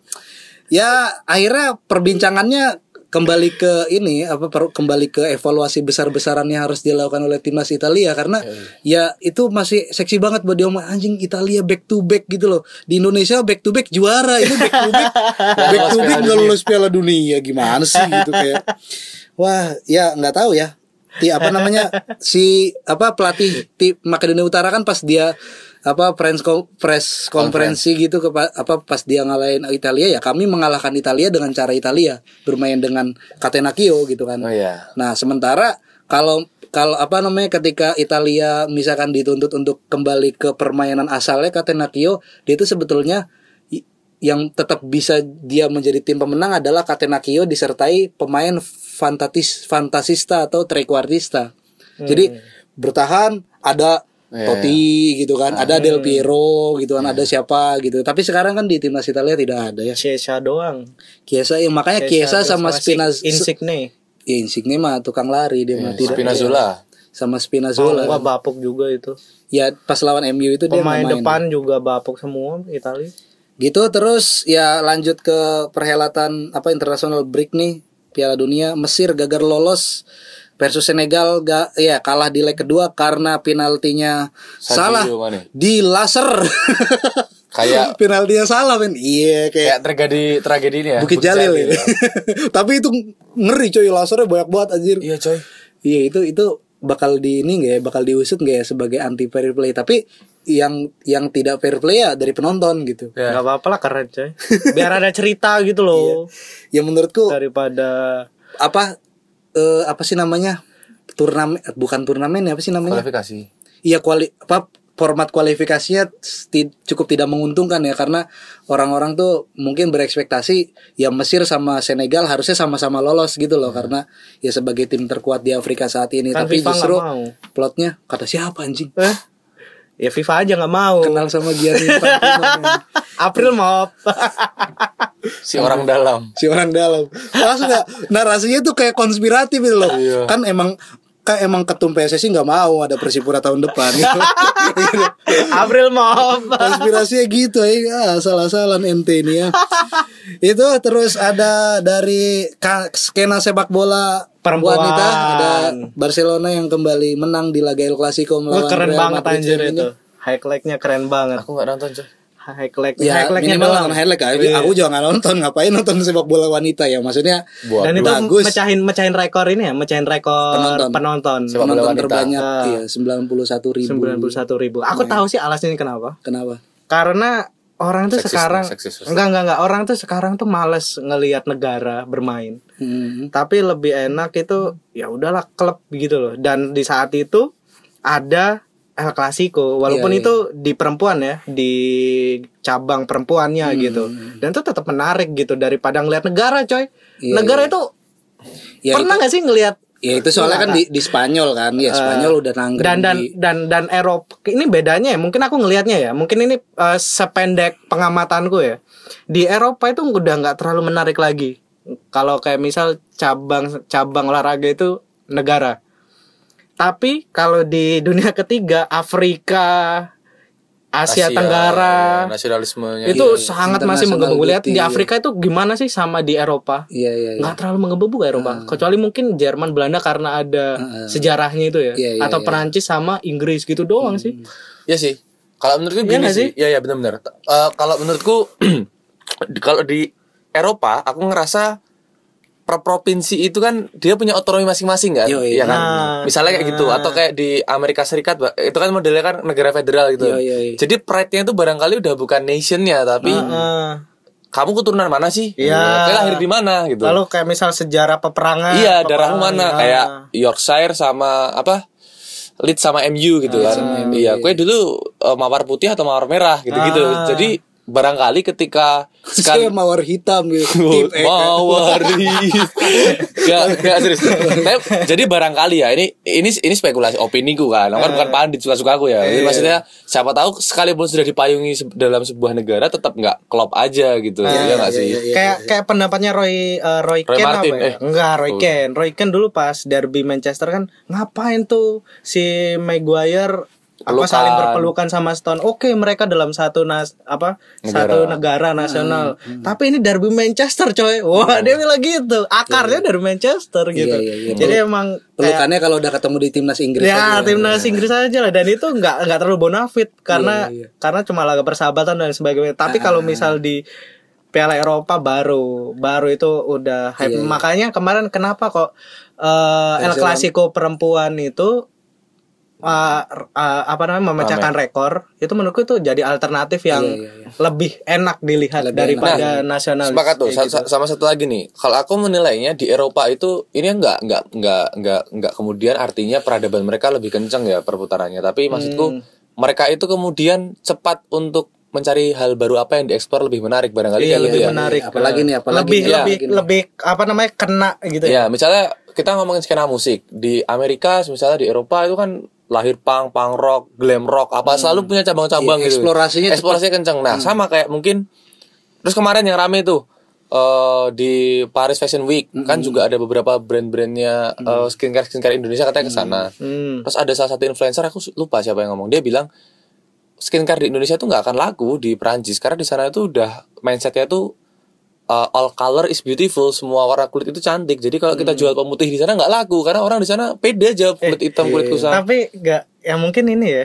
Ya akhirnya perbincangannya kembali ke ini apa kembali ke evaluasi besar-besaran yang harus dilakukan oleh timnas Italia. Karena ya itu masih seksi banget buat dia anjing Italia back to back gitu loh. Di Indonesia back to back juara. Ini back to back back to back nggak lulus Piala Dunia. Gimana sih gitu kayak. Wah ya nggak tahu ya. Ti, apa namanya si apa pelatih tim Makedonia Utara kan pas dia apa press press konferensi gitu ke apa pas dia ngalahin Italia ya kami mengalahkan Italia dengan cara Italia bermain dengan Catenaccio gitu kan. Oh iya. Nah, sementara kalau kalau apa namanya ketika Italia misalkan dituntut untuk kembali ke permainan asalnya Catenaccio, dia itu sebetulnya yang tetap bisa dia menjadi tim pemenang adalah Catenaccio disertai pemain fantatis fantasista atau trequartista. Jadi bertahan ada Iya, Totti gitu kan, ada Del Piero gitu kan, ada siapa gitu. Tapi sekarang kan di timnas Italia tidak ada ya. Chiesa doang. Chiesa yang makanya Chiesa sama Spinazzola Insigne. ya Insigne mah tukang lari dia mah tidak Spinazzola. sama Oh, Spinazzola. wah bapuk juga itu. Ya pas lawan MU itu dia Pemain nggak main. depan juga bapuk semua Italia. Gitu terus ya lanjut ke perhelatan apa international break nih Piala Dunia Mesir gagal lolos versus Senegal ga, ya kalah di leg kedua karena penaltinya Sadio salah Mane. di laser. Kayak penaltinya salah men. Iya kayak kayak terjadi tragedi ini ya. Bukit Jalil. ya. ya. Tapi itu ngeri coy lasernya banyak banget anjir. Iya coy. Iya itu itu bakal di ini nggak ya bakal diusut nggak ya sebagai anti fair play tapi yang yang tidak fair play ya dari penonton gitu Ya. Gak apa-apa lah keren coy. Biar ada cerita gitu loh. ya menurutku Daripada apa eh, apa sih namanya turnamen bukan turnamen ya apa sih namanya Kualifikasi. iya kuali apa format kualifikasinya ti- cukup tidak menguntungkan ya karena orang-orang tuh mungkin berekspektasi ya Mesir sama Senegal harusnya sama-sama lolos gitu loh karena ya sebagai tim terkuat di Afrika saat ini Kan tapi FIFA justru mau. plotnya kata siapa anjing eh ya FIFA aja nggak mau. kenal sama Gianni. April mau. Si orang dalam. si orang dalam langsung gak narasinya tuh kayak konspiratif gitu loh Iya. kan emang kan emang ketum PSSI nggak mau ada Persipura tahun depan gitu. April mau. konspirasinya gitu ya asal-asalan ente ini ya itu terus ada dari skena sepak bola Perempuan. wanita ada Barcelona yang kembali menang di laga El Clasico melawan keren Real banget Madrid anjir itu. Highlight-nya keren banget. Aku nggak nonton coy. Highlight Ya highlight-nya minimal doang. nonton highlight kan. Iya. Aku juga nggak nonton ngapain nonton sepak bola wanita ya maksudnya Buat Dan itu bagus. mecahin mecahin rekor ini ya, mecahin rekor Penonton. penonton. Sepak bola penonton wanita. terbanyak Ah. iya 91 ribu 91 ribu. Aku tahu sih alasannya kenapa. kenapa Karena orang tuh Seksis sekarang seksis. enggak enggak enggak orang tuh sekarang tuh males ngelihat negara bermain. Hmm. Tapi lebih enak itu ya udahlah klub gitu loh. Dan di saat itu ada El Clasico walaupun Iya, itu di perempuan ya, di cabang perempuannya Hmm. gitu. Dan itu tetap menarik gitu daripada ngelihat negara, coy. Iya, negara itu Ya, pernah nggak sih ngelihat Ya itu soalnya kan di, di Spanyol kan, ya Spanyol udah nanggung dan dan di dan dan Eropa. Ini bedanya ya mungkin aku ngelihatnya ya. Mungkin ini eh, sependek pengamatanku ya. Di Eropa itu udah nggak terlalu menarik lagi. Kalau kayak misal cabang cabang olahraga itu negara tapi kalau di dunia ketiga Afrika Asia, Tenggara ya, nasionalismenya itu sangat masih menggebu lihat di iya. Afrika itu gimana sih sama di Eropa Iya iya iya. nggak terlalu menggebu Eropa kecuali mungkin Jerman Belanda karena ada sejarahnya itu ya Iya, iya, atau iya. Perancis sama Inggris gitu doang sih Iya sih. Kalau menurutku Iya gini nggak sih. Iya iya benar-benar. Eh, kalau menurutku kalau di Eropa aku ngerasa per provinsi itu kan dia punya otonomi masing-masing kan? Yo, Iya iya. kan? Nah, Misalnya kayak gitu atau kayak di Amerika Serikat itu kan modelnya kan negara federal gitu. Yo, yo, yo. Jadi pride-nya itu barangkali udah bukan nationnya tapi Heeh. kamu keturunan mana sih? Iya. Kayak lahir di mana gitu. lalu kayak misal sejarah peperangan iya, peperangan, darahmu mana? ah. Kayak Yorkshire sama apa? Leeds sama MU gitu kan. iya, kue dulu eh, mawar putih atau mawar merah gitu-gitu. Ah. Jadi barangkali ketika sekali Kayak mawar hitam gitu. Mawar gak, gak serius. Jadi barangkali ya ini ini ini spekulasi opini ku kan. Aku kan bukan pandit suka-suka aku ya. Jadi maksudnya siapa tahu sekalipun sudah dipayungi dalam sebuah negara tetap nggak klop aja gitu. Ya nggak sih? kayak kayak pendapatnya Roy eh, Roy, Roy Keane Martin, apa ya? eh. Enggak, Roy Keane. Roy Keane dulu pas derby Manchester kan ngapain tuh si Maguire apa Pelukan. saling berpelukan sama Stone. Oke, mereka dalam satu nas apa satu negara nasional. Hmm, Tapi ini derby Manchester, coy. Wah, dia bilang gitu. Akarnya dari Manchester gitu. iya, iya. Jadi emang kayak Pelukannya kalau udah ketemu di timnas Inggris Ya aja. timnas Inggris aja lah dan itu nggak nggak terlalu bonafit karena Iya, iya. karena cuma laga persahabatan dan sebagainya. Tapi kalau misal di Piala Eropa baru baru itu udah hype. Makanya kemarin kenapa kok eh, El. Clasico perempuan itu uh, uh, apa namanya memecahkan rekor itu menurutku itu jadi alternatif yang Iya, iya, iya. lebih enak dilihat Lebih daripada nasional Sepakat tuh. Sa- gitu. Sama satu lagi nih. Kalau aku menilainya di Eropa itu ini enggak enggak enggak enggak enggak kemudian artinya peradaban mereka lebih kenceng ya perputarannya. Tapi maksudku Hmm. mereka itu kemudian cepat untuk mencari hal baru apa yang diekspor lebih menarik barangkali Iya, kayak lebih gitu ya. menarik. Apalagi nih, apalagi lebih nih, lebih nih. lebih apa namanya kena gitu ya. Ya, misalnya kita ngomongin skena musik di Amerika, misalnya di Eropa itu kan lahir punk, punk rock, glam rock, apa selalu punya cabang-cabang Iya, gitu. eksplorasinya eksplorasinya kenceng. Nah, sama kayak mungkin terus kemarin yang rame tuh eh di Paris Fashion Week kan juga ada beberapa brand-brandnya eh, skincare skincare Indonesia katanya ke sana. Hmm. Terus ada salah satu influencer aku lupa siapa yang ngomong dia bilang skincare di Indonesia tuh nggak akan laku di Perancis karena di sana itu udah mindsetnya tuh uh, all color is beautiful semua warna kulit itu cantik. Jadi kalau kita jual pemutih di sana nggak laku karena orang di sana pede aja kulit hitam kulit kusam. Tapi enggak ya mungkin ini ya.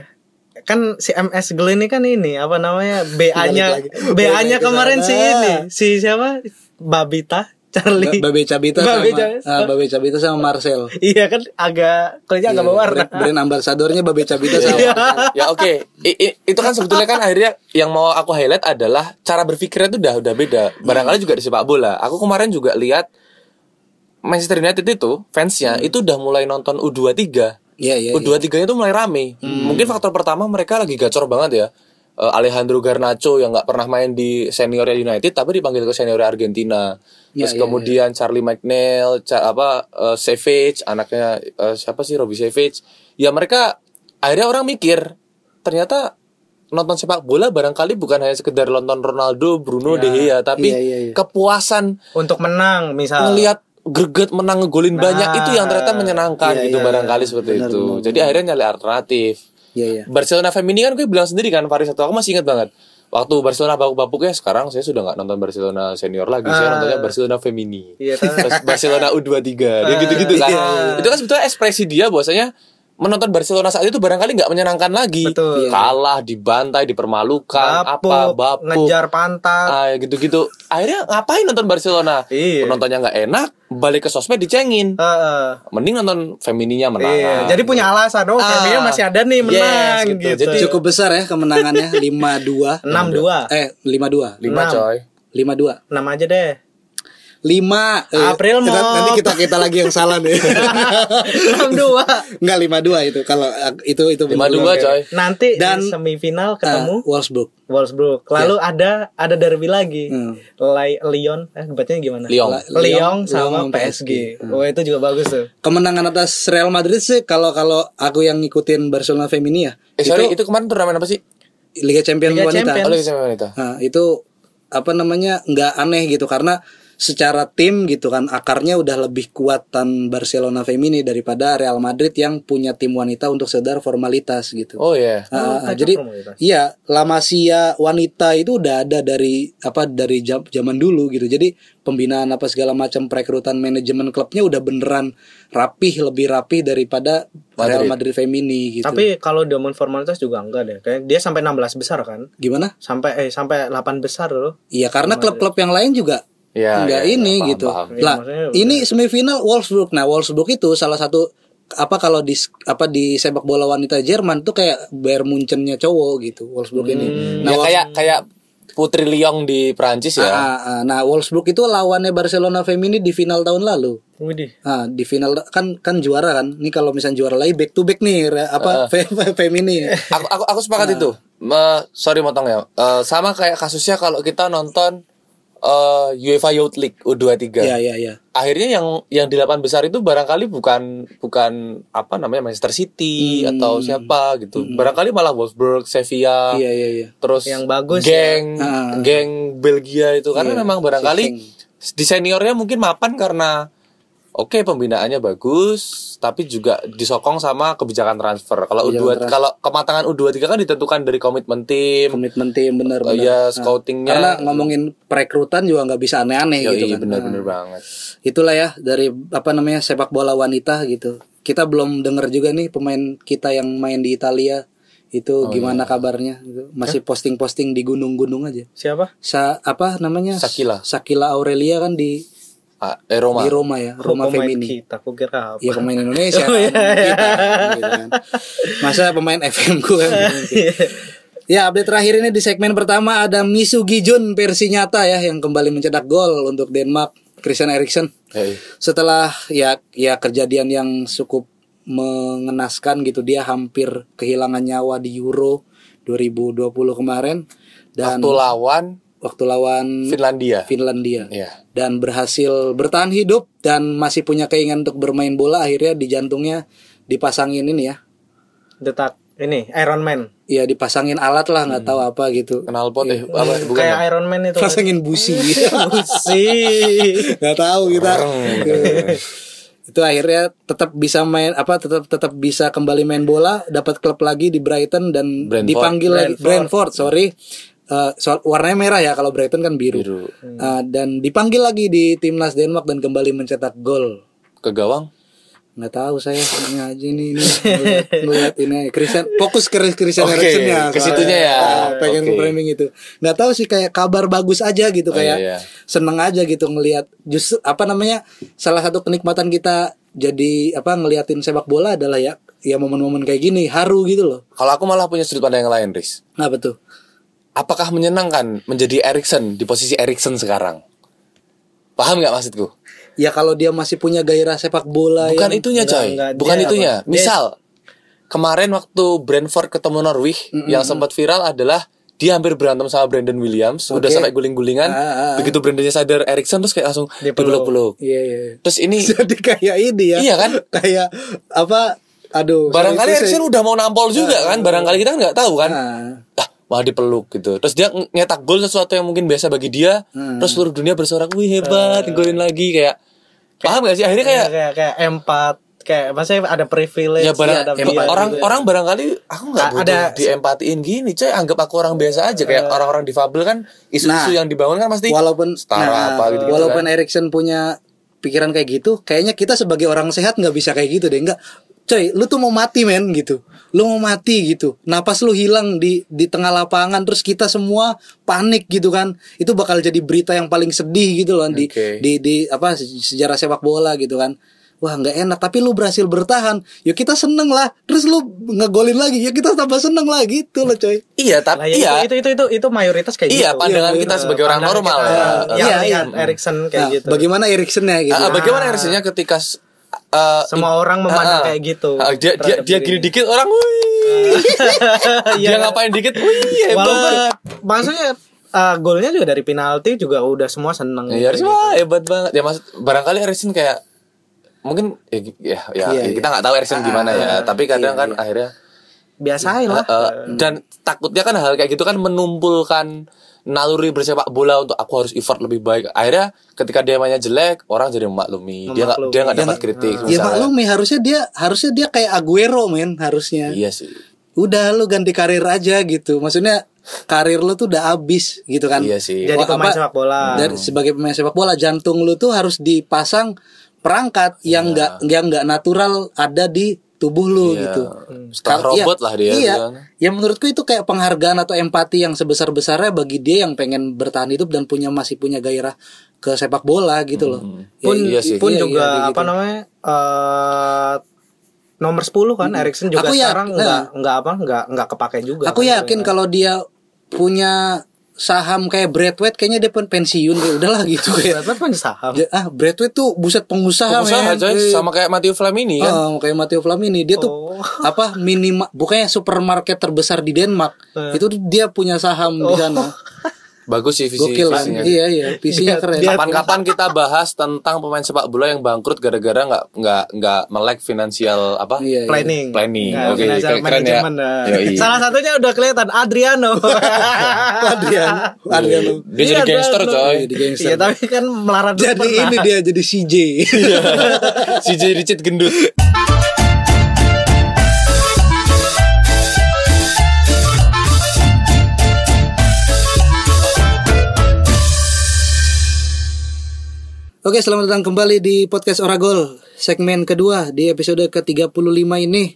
Kan si MS Glow ini kan ini apa namanya BA-nya. BA-nya kemarin si ini si siapa? Babita Charlie. Babe Cabita Babe sama Cabita. ah, Babe Cabita sama Marcel. iya kan agak kulitnya agak berwarna. Brand, brand ambasadornya Babe Cabita sama Iya. Marcel. ya oke I- i- itu kan sebetulnya kan akhirnya yang mau aku highlight adalah cara berpikirnya itu udah udah beda barangkali juga di sepak bola aku kemarin juga lihat Manchester United itu fansnya itu udah mulai nonton U23 Iya, iya. iya. U23 nya tuh mulai rame. Mungkin faktor pertama mereka lagi gacor banget ya. Eh, Alejandro Garnacho yang nggak pernah main di seniornya United tapi dipanggil ke seniornya Argentina. Ya, Terus ya, kemudian Charlie McNeil, Ca- apa eh, Savage, anaknya eh, siapa sih Robbie Savage. Ya mereka akhirnya orang mikir ternyata nonton sepak bola barangkali bukan hanya sekedar nonton Ronaldo, Bruno, De Gea, tapi Iya, iya, iya. kepuasan Untuk menang misal. ngelihat greget menang ngegolin banyak itu yang ternyata menyenangkan Iya, gitu iya, barangkali seperti benar, itu. benar, Jadi akhirnya nyari alternatif. Iya, iya. Barcelona Femini kan gue bilang sendiri kan Paris atau aku masih ingat banget. Waktu Barcelona babuk-babuk ya sekarang saya sudah nggak nonton Barcelona senior lagi, saya nontonnya Barcelona Femini. Iya. Terus Barcelona U23 dia gitu-gitu kan. Itu kan sebetulnya ekspresi dia bahwasanya menonton Barcelona saat itu barangkali nggak menyenangkan lagi. Betul. Kalah, dibantai, dipermalukan, Bapuk, apa, bapuk. ngejar pantat. Ah, ya gitu-gitu. Akhirnya ngapain nonton Barcelona? Iya. Penontonnya nggak enak, balik ke sosmed dicengin. Heeh. Mending nonton Femininya menang. Iya, jadi punya alasan oh Ah. Femina masih ada nih menang Yes, gitu. gitu. Jadi- Cukup besar ya kemenangannya 5-2. 6-2. Eh, 5-2. lima Enam. coy. 5-2. 6 aja deh. 5 eh, April kita- mau. Nanti kita kita lagi yang salah nih. 6-2. Enggak 5-2 itu kalau eh, itu itu Lima dua coy. Nanti Dan- di semifinal Ah, ketemu Wolfsburg. Wolfsburg. Lalu ada ada derby lagi. Hmm. Lai- Lyon, eh bacanya gimana? Lyon. Lyon sama sama PSG. PSG. Oh, itu juga bagus tuh. Kemenangan atas Real Madrid sih kalau kalau aku yang ngikutin Barcelona Femini ya. Eh sorry, itu, kemarin turnamen apa sih? Liga Champions Liga wanita. Champions. Oh, Liga Champions wanita. Nah, itu apa namanya nggak aneh gitu karena secara tim gitu kan akarnya udah lebih kuatan Barcelona Femini daripada Real Madrid yang punya tim wanita untuk sekedar formalitas gitu. Oh iya. Ah, Oh, jadi formalitas. iya La Masia wanita itu udah ada dari apa dari jam- zaman dulu gitu. Jadi pembinaan apa segala macam perekrutan manajemen klubnya udah beneran rapih lebih rapih daripada Real Madrid Femini gitu. Tapi kalau diomongin formalitas juga enggak deh. Kayak dia sampai 16 besar kan? gimana? Sampai eh sampai 8 besar loh. Iya karena klub-klub yang lain juga Iya, nggak iya, ini paham, gitu. paham. Lah, maksudnya ini semifinal Wolfsburg. Nah, Wolfsburg itu salah satu apa kalau di apa di sepak bola wanita Jerman tuh kayak Bayern Munchennya cowok gitu Wolfsburg ini. ya Nah, Wolfs- kayak kayak Putri Lyon di Prancis ya. Ah, ah, nah Wolfsburg itu lawannya Barcelona Femini di final tahun lalu. Widih. Ah, di final kan kan juara kan. Ini kalau misalnya juara lagi back to back nih apa fe- fe- Femini. Aku aku aku Nah. sepakat itu. Me- sorry motong ya. Eh, sama kayak kasusnya kalau kita nonton eh, UEFA Youth League U23. Iya, iya, iya. Akhirnya yang yang di delapan besar itu barangkali bukan bukan apa namanya Manchester City Hmm. atau siapa gitu. Barangkali malah Wolfsburg, Sevilla. Iya, iya, iya. Terus Yang bagus geng Ah. geng Belgia itu karena Iya, memang barangkali di seniornya mungkin mapan karena oke pembinaannya bagus tapi juga disokong sama kebijakan transfer. Kalau U2 kalau kematangan U23 kan ditentukan dari komitmen tim, Komitmen tim bener Oh, bener. iya, Nah, scoutingnya. Karena ngomongin perekrutan juga nggak bisa aneh-aneh gitu kan. bener-bener Nah. banget. itulah ya dari apa namanya sepak bola wanita gitu. Kita belum dengar juga nih pemain kita yang main di Italia itu gimana kabarnya gitu. Masih posting-posting di gunung-gunung aja. Siapa? Sa apa namanya? Sakila. Sakila Aurelia kan di Ah, eh Roma. di Roma ya, Roma Pemain Femini. kita, aku kira apa? Iya pemain Indonesia Oh, kan, iya, iya. kita, gitu kan. Masa pemain FM ku kan. Ya update terakhir ini di segmen pertama ada Misugi Jun versi nyata ya yang kembali mencetak gol untuk Denmark Christian Eriksen Hey. setelah ya ya kejadian yang cukup mengenaskan gitu dia hampir kehilangan nyawa di Euro 2020 kemarin dan Waktu lawan waktu lawan Finlandia. Finlandia Iya. dan berhasil bertahan hidup dan masih punya keinginan untuk bermain bola akhirnya di jantungnya dipasangin ini ya Detak ini Iron Man. ya dipasangin alat lah nggak tahu apa gitu Kenal pot eh apa bukan Kayak ya? Iron Man itu. pasangin busi sih. nggak tahu kita gitu. itu akhirnya tetap bisa main apa tetap tetap bisa kembali main bola dapat klub lagi di Brighton dan Brentford. dipanggil lagi Brentford. Brentford sorry Eh, so- warnanya merah ya kalau Brighton kan biru, Biru. Eh, dan dipanggil lagi di timnas Denmark dan kembali mencetak gol Ke gawang. nggak tahu saya ini aja ini ini ngeliat, ngeliat ini Christian fokus ke Christian Oke, Eriksen ya ke situnya ya. Ah, pengen Oke. framing itu nggak tahu sih kayak kabar bagus aja gitu Oh, kayak iya, iya. seneng aja gitu ngelihat justru apa namanya salah satu kenikmatan kita jadi apa ngeliatin sepak bola adalah ya ya momen-momen kayak gini haru gitu loh Kalau aku malah punya sudut pandang yang lain, Riz. nah betul Apakah menyenangkan menjadi Erikson di posisi Erikson sekarang? Paham nggak maksudku? ya kalau dia masih punya gairah sepak bola Bukan yang- itunya, coy. enggak. Bukan Dia itunya. apa? Dia- Misal kemarin waktu Brentford ketemu Norwich yang sempat viral adalah dia hampir berantem sama Brandon Williams, udah Oke. sampai guling-gulingan. Ah, ah, ah. Begitu Brandonnya sadar Erikson terus kayak langsung dipeluk-peluk. iya iya Terus ini jadi kayak ini ya Iya kan? kayak apa aduh barangkali Erikson saya- udah mau nampol juga kan, barangkali kita kan nggak tahu kan. Ah. Ah, malah dipeluk gitu. Terus dia nyetak gol sesuatu yang mungkin biasa bagi dia, Hmm. terus seluruh dunia bersorak, "Wih, hebat, golin lagi." Kayak paham gak sih? Akhirnya kayak kayak kayak empat kayak maksudnya ada privilege ya barang, ada em- dia orang gitu ya. orang barangkali aku nggak butuh ada- diempatiin gini coy anggap aku orang biasa aja kayak orang-orang difabel kan isu-isu Nah, yang dibangun kan pasti walaupun setara nah, apa gitu, walaupun kan. Erikson punya pikiran kayak gitu kayaknya kita sebagai orang sehat nggak bisa kayak gitu deh nggak coy lu tuh mau mati men gitu lu mau mati gitu. Napas lu hilang di di tengah lapangan terus kita semua panik gitu kan. Itu bakal jadi berita yang paling sedih gitu loh di Oke. di di apa se- sejarah sepak bola gitu kan. Wah nggak enak. Tapi lu berhasil bertahan. Yuk kita seneng lah. Terus lu ngegolin lagi. Ya kita tambah seneng lah. Gitu loh coy. Iya tapi ya, iya. itu, itu itu itu mayoritas kayak iya gitu. pandangan Iya, kita sebagai orang normal kita, ya. yang Iya, iya. Erikson kayak Nah, gitu. bagaimana Eriksennya gitu. Ah, bagaimana Eriksonnya ketika eh, Semua orang memandang ah, kayak gitu ah, dia dia dia gini dikit orang wih Iya. dia ngapain dikit wih Walaupun hebat maksudnya eh, golnya juga dari penalti juga udah semua seneng. Ya, harus wah hebat banget. Ya maksud barangkali Erikson kayak mungkin ya ya, ya, Iya, kita nggak tahu Erikson gimana ya, tapi kadang kan akhirnya Biasain lah. eh, dan takutnya kan hal kayak gitu kan menumpulkan naluri bersepak bola untuk aku harus effort lebih baik. Akhirnya ketika dia mainnya jelek, orang jadi memaklumi. Dia nggak dia nggak dapat kritik Ya misalnya. maklumi harusnya dia harusnya dia kayak Aguero men harusnya. Iya sih. Udah lu ganti karir aja gitu. Maksudnya karir lu tuh udah abis gitu kan. Iya sih. Jadi pemain apa- sepak bola. Dari sebagai pemain sepak bola jantung lu tuh harus dipasang perangkat yang enggak yang enggak natural ada di tubuh lu Iya. gitu. Setengah Kal- robot iya, lah dia, Iya. gitu kan. Ya menurutku itu kayak penghargaan atau empati yang sebesar-besarnya bagi dia yang pengen bertahan hidup dan punya masih punya gairah ke sepak bola gitu loh. Ya, pun iya sih. pun iya, juga iya, apa gitu. namanya eh nomor 10 kan Erikson juga Aku ya- sekarang nggak nggak apa nggak nggak kepake juga. Aku kan. yakin kalau dia punya saham kayak Bradway kayaknya dia pun pensiun udahlah gitu kayak. Berapa punya saham? Ah, Bradway tuh buset pengusaha, Pengusaha coy, Eh, sama kayak Matteo Flamini kan. Oh, kayak Matteo Flamini dia tuh Oh. apa minimal bukannya supermarket terbesar di Denmark. Eh. Itu dia punya saham di sana. Bagus sih visi Gokil. visinya. Iya iya, visinya Dia- keren. Kapan-kapan kita bahas tentang pemain sepak bola yang bangkrut gara-gara nggak nggak nggak melek finansial apa? Iya, iya. planning. Planning. Nah, Oke, financial keren- ya. management, nah. Yoi. Salah satunya udah kelihatan Adriano. Adriano, Adriano. Dia jadi Iya, gangster coy. Jadi gangster. Iya, tapi kan melarat Jadi pernah. ini dia jadi CJ. Jay Richard gendut. Oke, selamat datang kembali di podcast Oragol segmen kedua di episode ke-35 ini.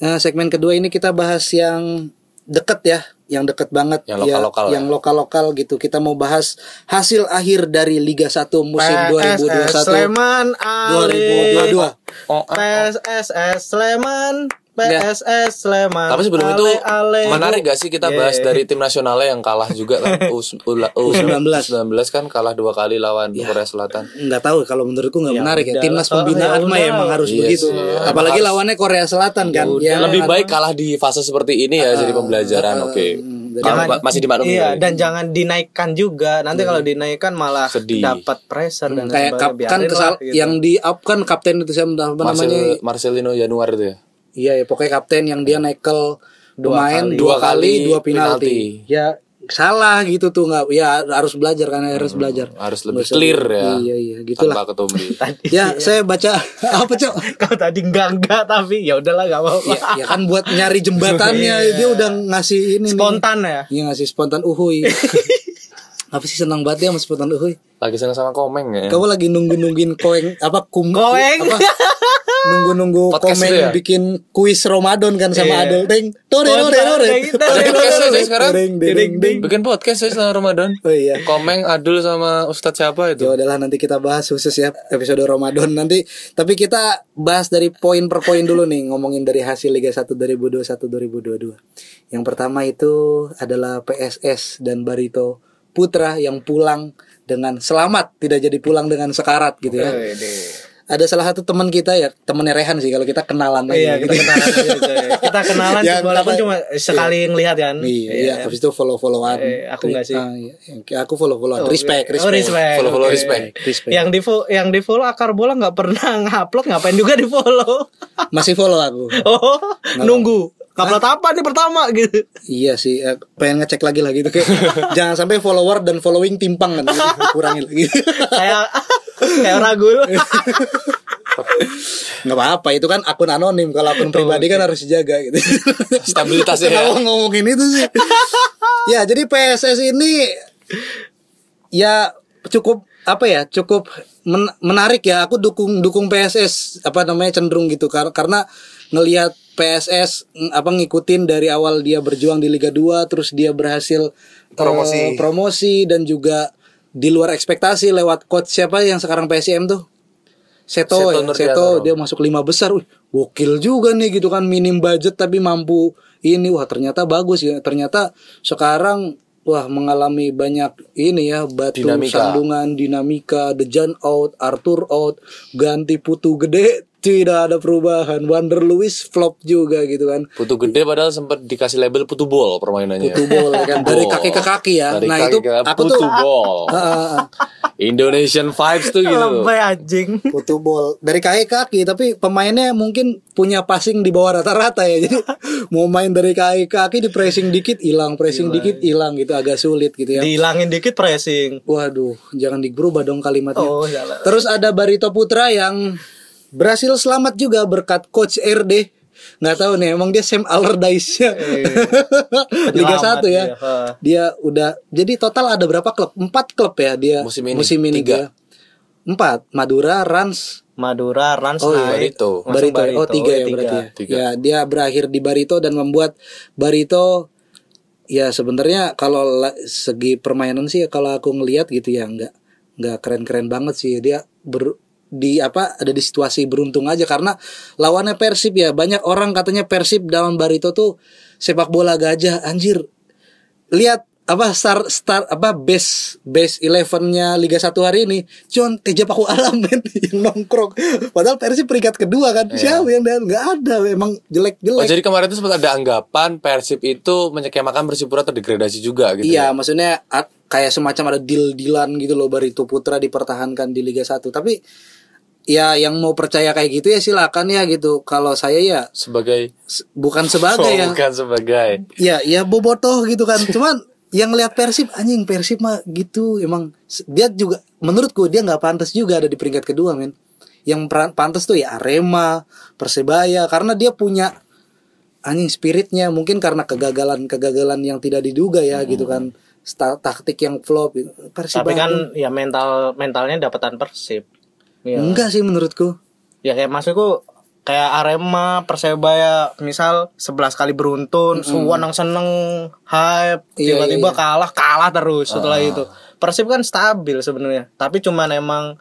Nah, segmen kedua ini kita bahas yang deket ya, yang deket banget Yang ya, lokal-lokal yang lokal-lokal gitu. Kita mau bahas hasil akhir dari Liga 1 musim PSS 2021 Sleman Ale 2022. Oh, PSSS Sleman PSS Sleman Tapi sebelum Ale, itu ale. menarik gak sih kita Yeah. bahas dari tim nasionalnya yang kalah juga kan U, U, U, 19. 19 kan kalah dua kali lawan Korea Selatan. nggak tahu kalau menurutku nggak Ya menarik ya timnas Oh, pembinaan ya mah ya emang harus Iya begitu apalagi lawannya Korea Selatan kan ya Lebih baik kalah di fase seperti ini ya jadi pembelajaran. Oke. hmm, Kalau Jangan- ma- masih dimaklumi. Iya, ya. dan jangan dinaikkan juga. Nanti kalau dinaikkan malah Sedih. dapat pressure dan Hmm, kayak sebagainya. kap, kan Biarin kesal lah, gitu. yang di up kan kapten itu siapa apa namanya Marcel, Marcelino Januar itu ya. Iya ya pokoknya kapten yang dia nekel pemain kali. dua Dua kali dua penalti. penalti. ya salah gitu tuh nggak ya harus belajar kan harus belajar Harus lebih Nggak usah- clear ya. iya iya gitulah Tanpa ketumbi. ya saya baca apa cok Kau tadi enggak enggak tapi ya udahlah enggak apa-apa. ya, ya kan buat nyari jembatannya dia udah ngasih ini nih. Spontan ya. Iya ngasih spontan uhuy. Apa sih senang banget ya sama spontan uhuy. Lagi senang sama komeng ya. Kamu lagi nunggu-nungguin koeng apa kum Koeng. apa nunggu-nunggu Podcast komen itu ya? bikin kuis Ramadan kan sama Iya. Adel Ting. Tore tore ding, Tore, tore. ding, sekarang. Bikin podcast ya selama Ramadan. Oh iya. Komeng, Adul sama Ustadz siapa itu? Ya udahlah nanti kita bahas khusus ya episode Ramadan nanti. Tapi kita bahas dari poin per poin dulu nih ngomongin dari hasil Liga 1 2021 2022. Yang pertama itu adalah PSS dan Barito Putra yang pulang dengan selamat, tidak jadi pulang dengan sekarat gitu ya. Ada salah satu teman kita ya, temennya Rehan sih kalau kita kenalan Iya, aja kita gitu. kenalan aja, coy. Kita kenalan Yang walaupun kata- cuma sekali ngelihat kan. Iya, iya, habis itu follow-followan. Eh, aku nggak sih. Ah, iya. Aku follow-followan. Oh, respect, oh, respect. respect. Follow-follow Oke. respect. Respect. Yang di follow, yang di follow akar bola nggak pernah ngupload ngapain juga di follow. Masih follow aku. Oh, nunggu. Ngupload apa nih pertama gitu. Iya sih, eh, pengen ngecek lagi lah gitu kayak jangan sampai follower dan following timpang kan, kurangin lagi. Kayak kayak ragul. Nggak apa-apa, itu kan akun anonim. Kalau akun pribadi kan harus dijaga gitu. Stabilitasnya ya. Kenapa ngomongin itu sih? ya, jadi PSS ini ya cukup apa ya cukup men- menarik ya aku dukung dukung PSS apa namanya cenderung gitu kar- karena ngelihat PSS apa ngikutin dari awal dia berjuang di Liga 2 terus dia berhasil Promosi. eh, promosi dan juga di luar ekspektasi lewat coach siapa yang sekarang PSM tuh Seto, Seto ya. Seto dia masuk lima besar, Wih, gokil juga nih gitu kan minim budget tapi mampu ini wah ternyata bagus ya ternyata sekarang wah mengalami banyak ini ya batu Dinamika. sandungan dinamika Dejan out Arthur out ganti putu gede tidak ada perubahan. Wander Lewis flop juga gitu kan. Putu gede padahal sempat dikasih label putu bol permainannya. putu bol ya kan. Dari kaki ke kaki ya. Dari nah kaki itu ke aku putu tuh bol. Indonesian vibes tuh gitu. Lebay anjing. putu bol dari kaki ke kaki tapi pemainnya mungkin punya passing di bawah rata-rata ya. Jadi mau main dari kaki ke kaki di pressing dikit hilang. Pressing dikit hilang gitu. Agak sulit gitu ya. Dihilangin dikit pressing. waduh jangan diberubah dong kalimatnya. Oh, salah. terus ada Barito Putra yang berhasil selamat juga berkat coach RD nggak tahu nih emang dia Sam Allardyce nya Liga Penyelamat 1 ya dia, udah jadi total ada berapa klub empat klub ya dia Musim ini. Tiga. dia empat Madura Rans Madura, Rans Oh, iya. Barito. Langsung Barito. Oh tiga ya tiga. berarti ya. Tiga. Ya dia berakhir di Barito dan membuat Barito ya sebenarnya kalau la- segi permainan sih kalau aku ngelihat gitu ya nggak nggak keren-keren banget sih dia ber, di apa ada di situasi beruntung aja. Karena lawannya Persib ya banyak orang katanya Persib dalam Barito tuh sepak bola gajah. Anjir lihat apa star star apa base base elevennya Liga 1 hari ini John Teja Paku Alam men yang nongkrong. Padahal Persib peringkat kedua kan siapa yang dan nggak ada emang jelek Oh jelek jadi kemarin itu sempat ada anggapan Persib itu menyekemakan Persipura terdegradasi juga gitu. iya ya? maksudnya at- kayak semacam ada deal dealan gitu loh Barito Putra dipertahankan di Liga 1 tapi ya yang mau percaya kayak gitu ya silakan ya gitu. Kalau saya ya Sebagai s- bukan sebagai oh, ya. bukan sebagai. ya ya bobotoh gitu kan. Cuman yang lihat Persib anjing Persib mah gitu. Emang dia juga menurutku dia nggak pantas juga ada di peringkat kedua men. Yang pantas tuh ya Arema Persebaya karena dia punya anjing spiritnya. Mungkin karena kegagalan kegagalan yang tidak diduga ya gitu kan. Taktik yang flop. Gitu. Persib Tapi kan ya mental mentalnya dapatan Persib. Ya. enggak sih menurutku Ya kayak maksudku kayak Arema, Persebaya, misal 11 kali beruntun, suwenang seneng, hype, Iya, tiba-tiba iya. kalah, kalah terus setelah itu. Persib kan stabil sebenarnya, tapi cuman emang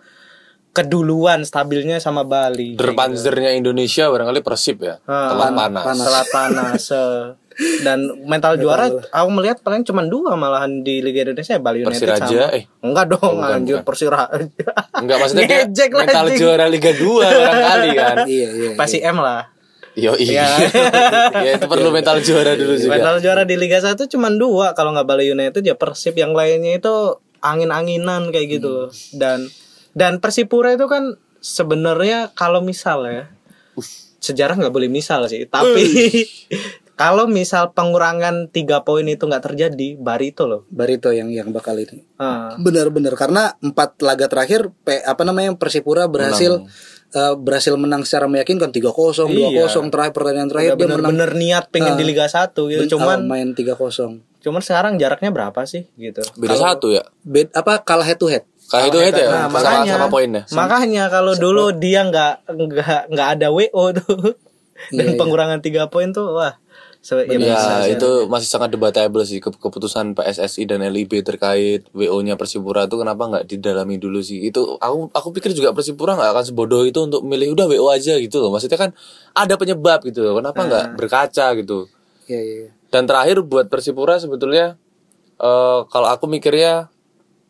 keduluan stabilnya sama Bali. Derpanzernya Indonesia barangkali Persib ya. Ah, Telat panas. Selat panas. Dan mental juara aku melihat paling cuma dua malahan di Liga Indonesia Bali United Persiraja, sama. eh. Enggak dong, anjir bukan. Persiraja. Enggak maksudnya dia mental juara Liga 2 barangkali kan. Iya iya. Pasti M lah. Yo iya. Iya. ya itu perlu mental juara dulu juga. Mental juara di Liga 1 cuma dua kalau nggak Bali United ya Persib yang lainnya itu angin-anginan kayak gitu loh. Dan dan Persipura itu kan sebenarnya kalau misal ya sejarah nggak boleh misal sih tapi kalau misal pengurangan tiga poin itu nggak terjadi Barito loh Barito yang yang bakal itu. Ah. Benar-benar karena empat laga terakhir P- apa namanya Persipura berhasil eh, berhasil menang secara meyakinkan 3-0, 2-0 Iya. terakhir pertandingan terakhir Udah dia menang bener-bener niat pengen Ah. di Liga 1 gitu ben- cuman ah, main 3-0. cuman sekarang jaraknya berapa sih gitu Beda satu ya. Bed, apa kalah head to head. Kayak itu head ya. Nah, sama, makanya sama poinnya. makanya kalau dulu dia nggak nggak nggak ada WO tuh dan pengurangan tiga poin tuh wah se- ya Ya itu masih sangat debatable sih ke- keputusan PSSI dan LIB terkait WO-nya Persipura itu kenapa nggak didalami dulu sih itu aku aku pikir juga Persipura nggak akan sebodoh itu untuk milih udah WO aja gitu loh maksudnya kan ada penyebab gitu loh kenapa nggak berkaca gitu iya. iya. dan terakhir buat Persipura sebetulnya eh kalau aku mikirnya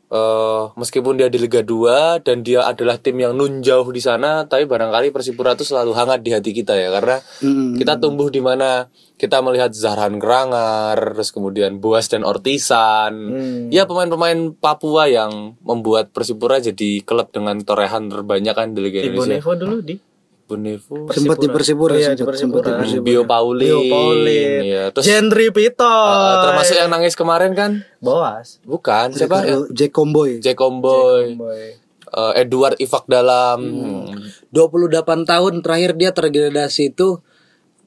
eh meskipun dia di Liga 2 dan dia adalah tim yang nun jauh di sana tapi barangkali Persipura itu selalu hangat di hati kita ya karena Mm. kita tumbuh di mana kita melihat Zahran Kerangar terus kemudian Boas dan Ortisan. Ya pemain-pemain Papua yang membuat Persipura jadi klub dengan torehan terbanyak kan di Liga di Indonesia. Bonevo dulu di Bonevo Sempat di Persipura, Oh di sempat, di Persipura. Bio Paulin, Bio Paulin ya. terus Gendry Pito eh, termasuk yang nangis kemarin kan Boas bukan siapa Eh, Jack Comboy. Jack Comboy, boy eh, Edward Ifak dalam, 28 tahun terakhir dia terdegradasi itu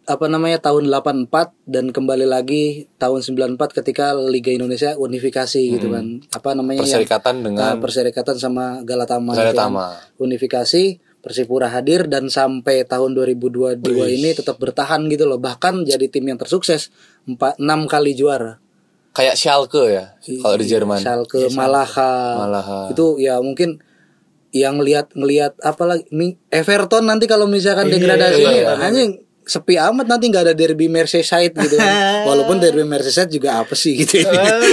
apa namanya tahun 84 dan kembali lagi tahun 94 ketika Liga Indonesia unifikasi gitu kan. Apa namanya perserikatan Ah, dengan perserikatan sama Galatama. gitu kan. Galatama. Unifikasi Persipura hadir dan sampai tahun 2022 ini tetap bertahan gitu loh. Bahkan jadi tim yang tersukses 4 6 kali juara. Kayak Schalke ya, kalau di Jerman. Schalke, Malaha. Malaha. Itu ya mungkin yang ngelihat ngelihat apa lagi Mi- Everton nanti kalau misalkan degradasi iya, ini iya. anjing sepi amat nanti nggak ada derby Merseyside gitu kan. Walaupun derby Merseyside juga apa sih gitu.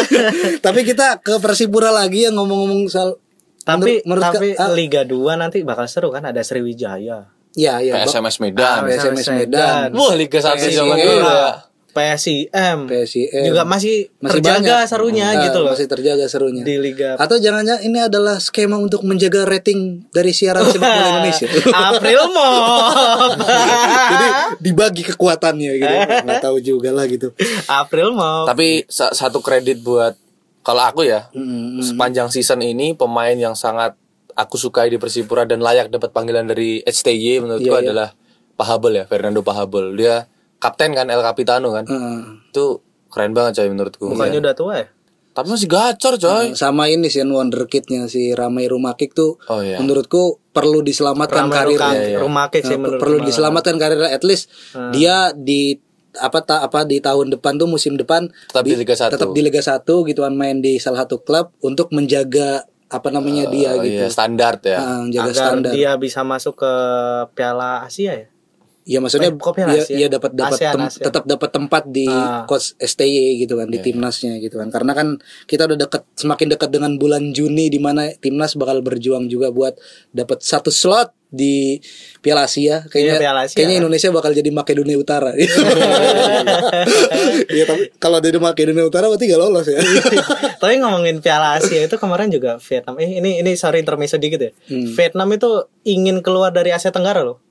Tapi kita ke Persipura lagi yang ngomong-ngomong soal tapi menurut- menurut tapi ka- ah, Liga 2 nanti bakal seru kan ada Sriwijaya ya ya Bang. PSMS Medan. PSMS Medan. Wah, Liga 1 PSIM. zaman dulu ya. PSIM PSIM. juga masih, Masih terjaga banyak. serunya Ah, gitu loh Masih terjaga serunya. di Liga Atau jangan-jangan ini adalah skema untuk menjaga rating dari siaran sepak bola Indonesia. April Mop Jadi dibagi kekuatannya gitu. Nggak tahu juga lah gitu. April Mop Tapi sa- satu kredit buat kalau aku ya, Mm, sepanjang season ini pemain yang sangat aku sukai di Persipura dan layak dapat panggilan dari HTY menurutku Iya, iya. adalah Pahabel ya, Fernando Pahabel. Dia kapten kan El Capitano kan. Heeh. Itu keren banget coy menurutku. bukannya udah tua ya Tapi masih gacor coy. Sama ini sih wonderkidnya si Ramai Rumakik tuh Oh iya. menurutku perlu diselamatkan Ramai karirnya. Iya. kek sih Nah, menurut perlu gua. diselamatkan karirnya at least dia di apa ta, apa di tahun depan tuh musim depan Tetap di Liga 1. tetap di Liga 1 gitu kan main di salah satu klub untuk menjaga apa namanya dia Oh, gitu. iya, standar ya. Ah, jaga agar standar. dia bisa masuk ke Piala Asia ya Ya maksudnya Eh, kok dia, Piala Asia? dia dapat dapat ASEAN, tem- ASEAN. tetap dapat tempat di Ah. coach STY gitu kan di timnasnya gitu kan. Karena kan kita udah deket semakin dekat dengan bulan Juni di mana timnas bakal berjuang juga buat dapat satu slot di Piala Asia. Kayaknya Iya, Piala Asia. kayaknya Indonesia bakal jadi Makedonia Utara. Iya tapi kalau dari Makedonia Utara berarti gak lolos ya. Tapi ngomongin Piala Asia itu kemarin juga Vietnam. Eh ini ini sorry intermezzo dikit ya. Hmm. Vietnam itu ingin keluar dari Asia Tenggara loh.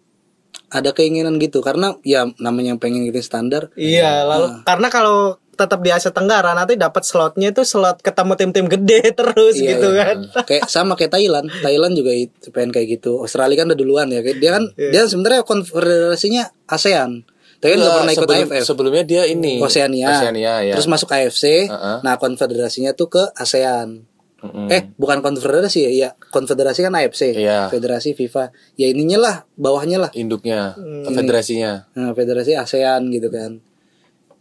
Ada keinginan gitu karena ya namanya yang pengen gitu standar. Iya, lalu Ah. karena kalau tetap di Asia Tenggara nanti dapat slotnya itu slot ketemu tim-tim gede terus Iya, gitu iya. kan. kayak sama kayak Thailand Thailand juga itu pengen kayak gitu Australia kan udah duluan ya dia kan Iya. dia sebenarnya konfederasinya ASEAN tapi nggak pernah ikut Sebelum- AFF Sebelumnya dia ini Oceania, Oceania ya. terus masuk AFC Heeh. nah konfederasinya tuh ke ASEAN Eh, bukan konfederasi ya? Iya, konfederasi kan AFC. Iya. Federasi FIFA. Ya ininya lah, bawahnya lah. induknya federasinya Nah, federasi ASEAN gitu kan.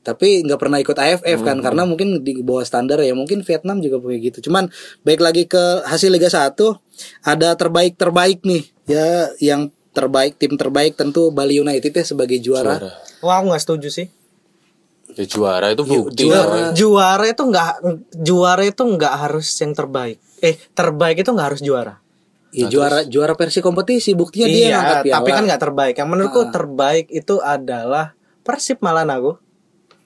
Tapi nggak pernah ikut AFF kan karena mungkin di bawah standar ya. Mungkin Vietnam juga punya gitu. Cuman baik lagi ke hasil Liga 1 ada terbaik-terbaik nih. Ya yang terbaik tim terbaik tentu Bali United ya sebagai juara. juara Wah, aku nggak setuju sih. ya juara itu bukti juara. Juara itu nggak juara itu nggak harus yang terbaik. Eh, terbaik itu nggak harus juara. Ya juara juara versi kompetisi buktinya dia yang iya, piala. tapi kan nggak terbaik. Yang menurutku terbaik itu adalah Persib malah aku.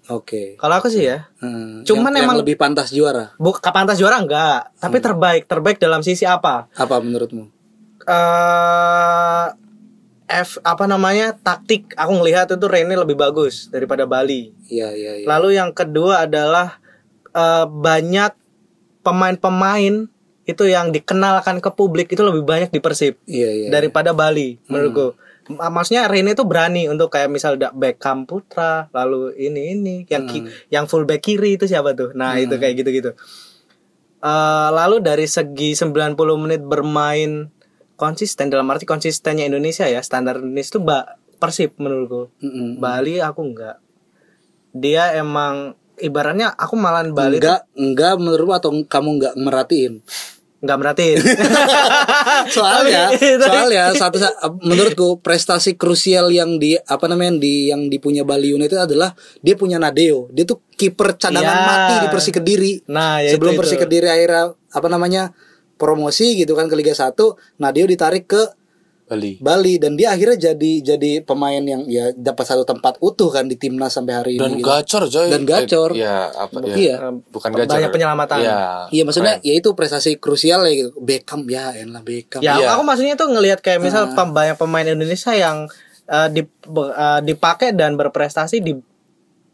Oke. Kalau aku sih ya. Hmm, Cuman yang, yang emang- lebih pantas juara. Bu, pantas juara enggak, tapi terbaik. Terbaik dalam sisi apa? Apa menurutmu? eh F apa namanya? taktik. Aku ngelihat itu Rene lebih bagus daripada Bali. Iya iya iya. Lalu yang kedua adalah eh, banyak pemain-pemain itu yang dikenalkan ke publik itu lebih banyak di Persib Iya iya. daripada Bali menurutku. M- Maksudnya Rene itu berani untuk kayak misal Beckham Putra, lalu ini ini yang ki- yang fullback kiri itu siapa tuh? Nah, itu kayak gitu-gitu. Eh, lalu dari segi 90 menit bermain konsisten dalam arti konsistennya Indonesia ya, standar Indonesia itu Mbak Persib menurutku. Mm-mm. Bali aku enggak. Dia emang ibaratnya aku malahan Bali tuh Enggak enggak menurutmu atau kamu enggak merhatiin? Enggak merhatiin. soalnya soalnya satu menurutku prestasi krusial yang di apa namanya di yang dipunya Bali United adalah dia punya Nadeo dia tuh kiper cadangan Iya. mati di Persi Kediri Nah, ya sebelum itu, Persi itu. Kediri akhirnya apa namanya promosi gitu kan ke Liga 1 Nadeo ditarik ke Bali Bali dan dia akhirnya jadi jadi pemain yang ya dapat satu tempat utuh kan di timnas sampai hari dan ini gitu. gacor coy Dan gacor. Eh, ya apa ya Iya. bukan gacor Banyak penyelamatan. Iya. Iya maksudnya ya itu prestasi krusial ya gitu. Beckham ya elah Beckham. Ya, Iya. aku maksudnya tuh ngelihat kayak misal pem- banyak pemain Indonesia yang dip- be- eh, dipakai dan berprestasi di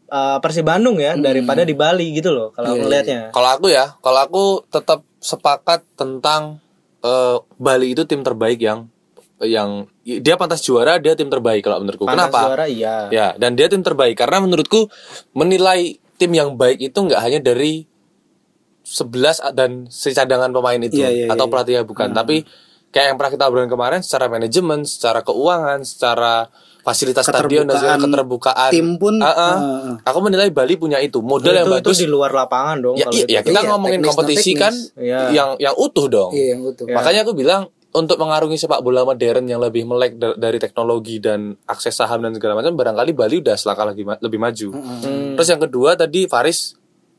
eh, Persib Bandung ya daripada di Bali gitu loh kalau aku ngelihatnya. Kalau aku ya, kalau aku tetap sepakat tentang eh, Bali itu tim terbaik yang yang dia pantas juara, dia tim terbaik kalau menurutku. Pantas Kenapa? juara iya. Ya, dan dia tim terbaik karena menurutku menilai tim yang baik itu nggak hanya dari 11 dan si cadangan pemain itu Iya, iya, atau iya, pelatihnya bukan, tapi kayak yang pernah kita obrolin kemarin secara manajemen, secara keuangan, secara fasilitas stadion dan segala keterbukaan tim pun, Ah, ah. ah, aku menilai Bali punya itu modal yang itu, itu bagus di luar lapangan dong ya, kalau iya, itu. ya kita Iya, ngomongin teknis, kompetisi non-teknis. kan Iya. yang yang utuh dong Iya yang utuh. makanya aku bilang untuk mengarungi sepak bola modern yang lebih melek da- dari teknologi dan akses saham dan segala macam barangkali Bali udah selangkah lagi ma- lebih maju Hmm. terus yang kedua tadi Faris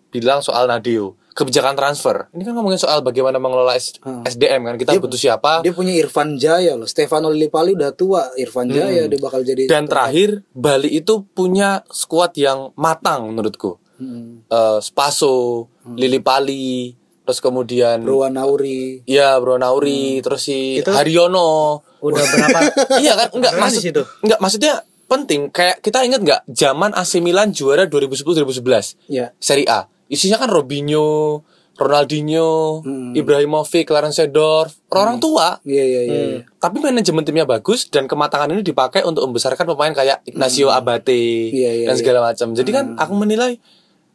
bilang soal Nadeo kebijakan transfer ini kan ngomongin soal bagaimana mengelola S- SDM kan kita butuh siapa Dia punya Irfan Jaya loh. Stefano Lillipali udah tua. Irfan Jaya dia bakal jadi dan terakhir Bali itu punya skuad yang matang menurutku Hmm. Eh, Spaso Lili Pali terus kemudian Ruan Nauri. Iya Bro Nauri terus si Haryono. udah berapa? Iya kan? Enggak maksud di situ. enggak maksudnya penting. Kayak kita ingat nggak zaman AC Milan juara 2010 2011 Ya. Serie A. Isinya kan Robinho Ronaldinho Hmm. Ibrahimovic Clarence Seedorf. Orang tua. Iya iya iya. Hmm. tapi manajemen timnya bagus dan kematangan ini dipakai untuk membesarkan pemain kayak Ignacio Abate Iya, iya, dan segala macam. Jadi kan aku menilai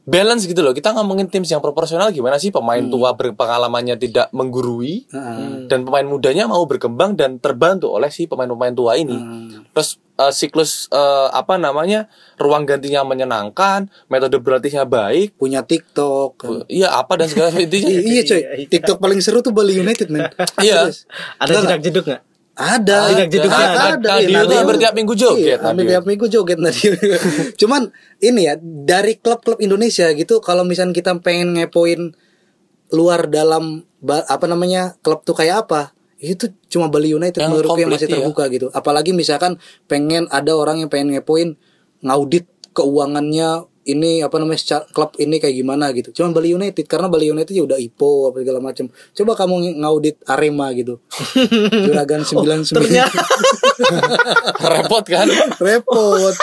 balance gitu loh kita ngomongin tim yang proporsional gimana sih pemain tua berpengalamannya tidak menggurui Heeh. dan pemain mudanya mau berkembang dan terbantu oleh si pemain-pemain tua ini. Hmm. Terus eh, siklus eh, apa namanya ruang gantinya menyenangkan, metode berlatihnya baik, Punya TikTok. iya apa dan segala intinya. I- iya coy. TikTok paling seru tuh Bali United men. Iya. ada jedak jeduk nggak Ada. Tidak jeduknya ada. ada. Nadio tuh hampir tiap minggu joget, Iya, hampir tiap minggu joget Nadio. Cuman ini ya dari klub-klub Indonesia gitu kalau misalnya kita pengen ngepoin luar dalam apa namanya klub tuh kayak apa itu cuma Bali United Yang menurutku yang masih iya. terbuka gitu apalagi misalkan pengen ada orang yang pengen ngepoin ngaudit keuangannya ini apa namanya secara- klub ini kayak gimana gitu. Cuma Bali United karena Bali United ya udah IPO apa segala macam. Coba kamu ng- ngaudit Arema gitu. Juragan 99 ternyata. Repot kan? repot.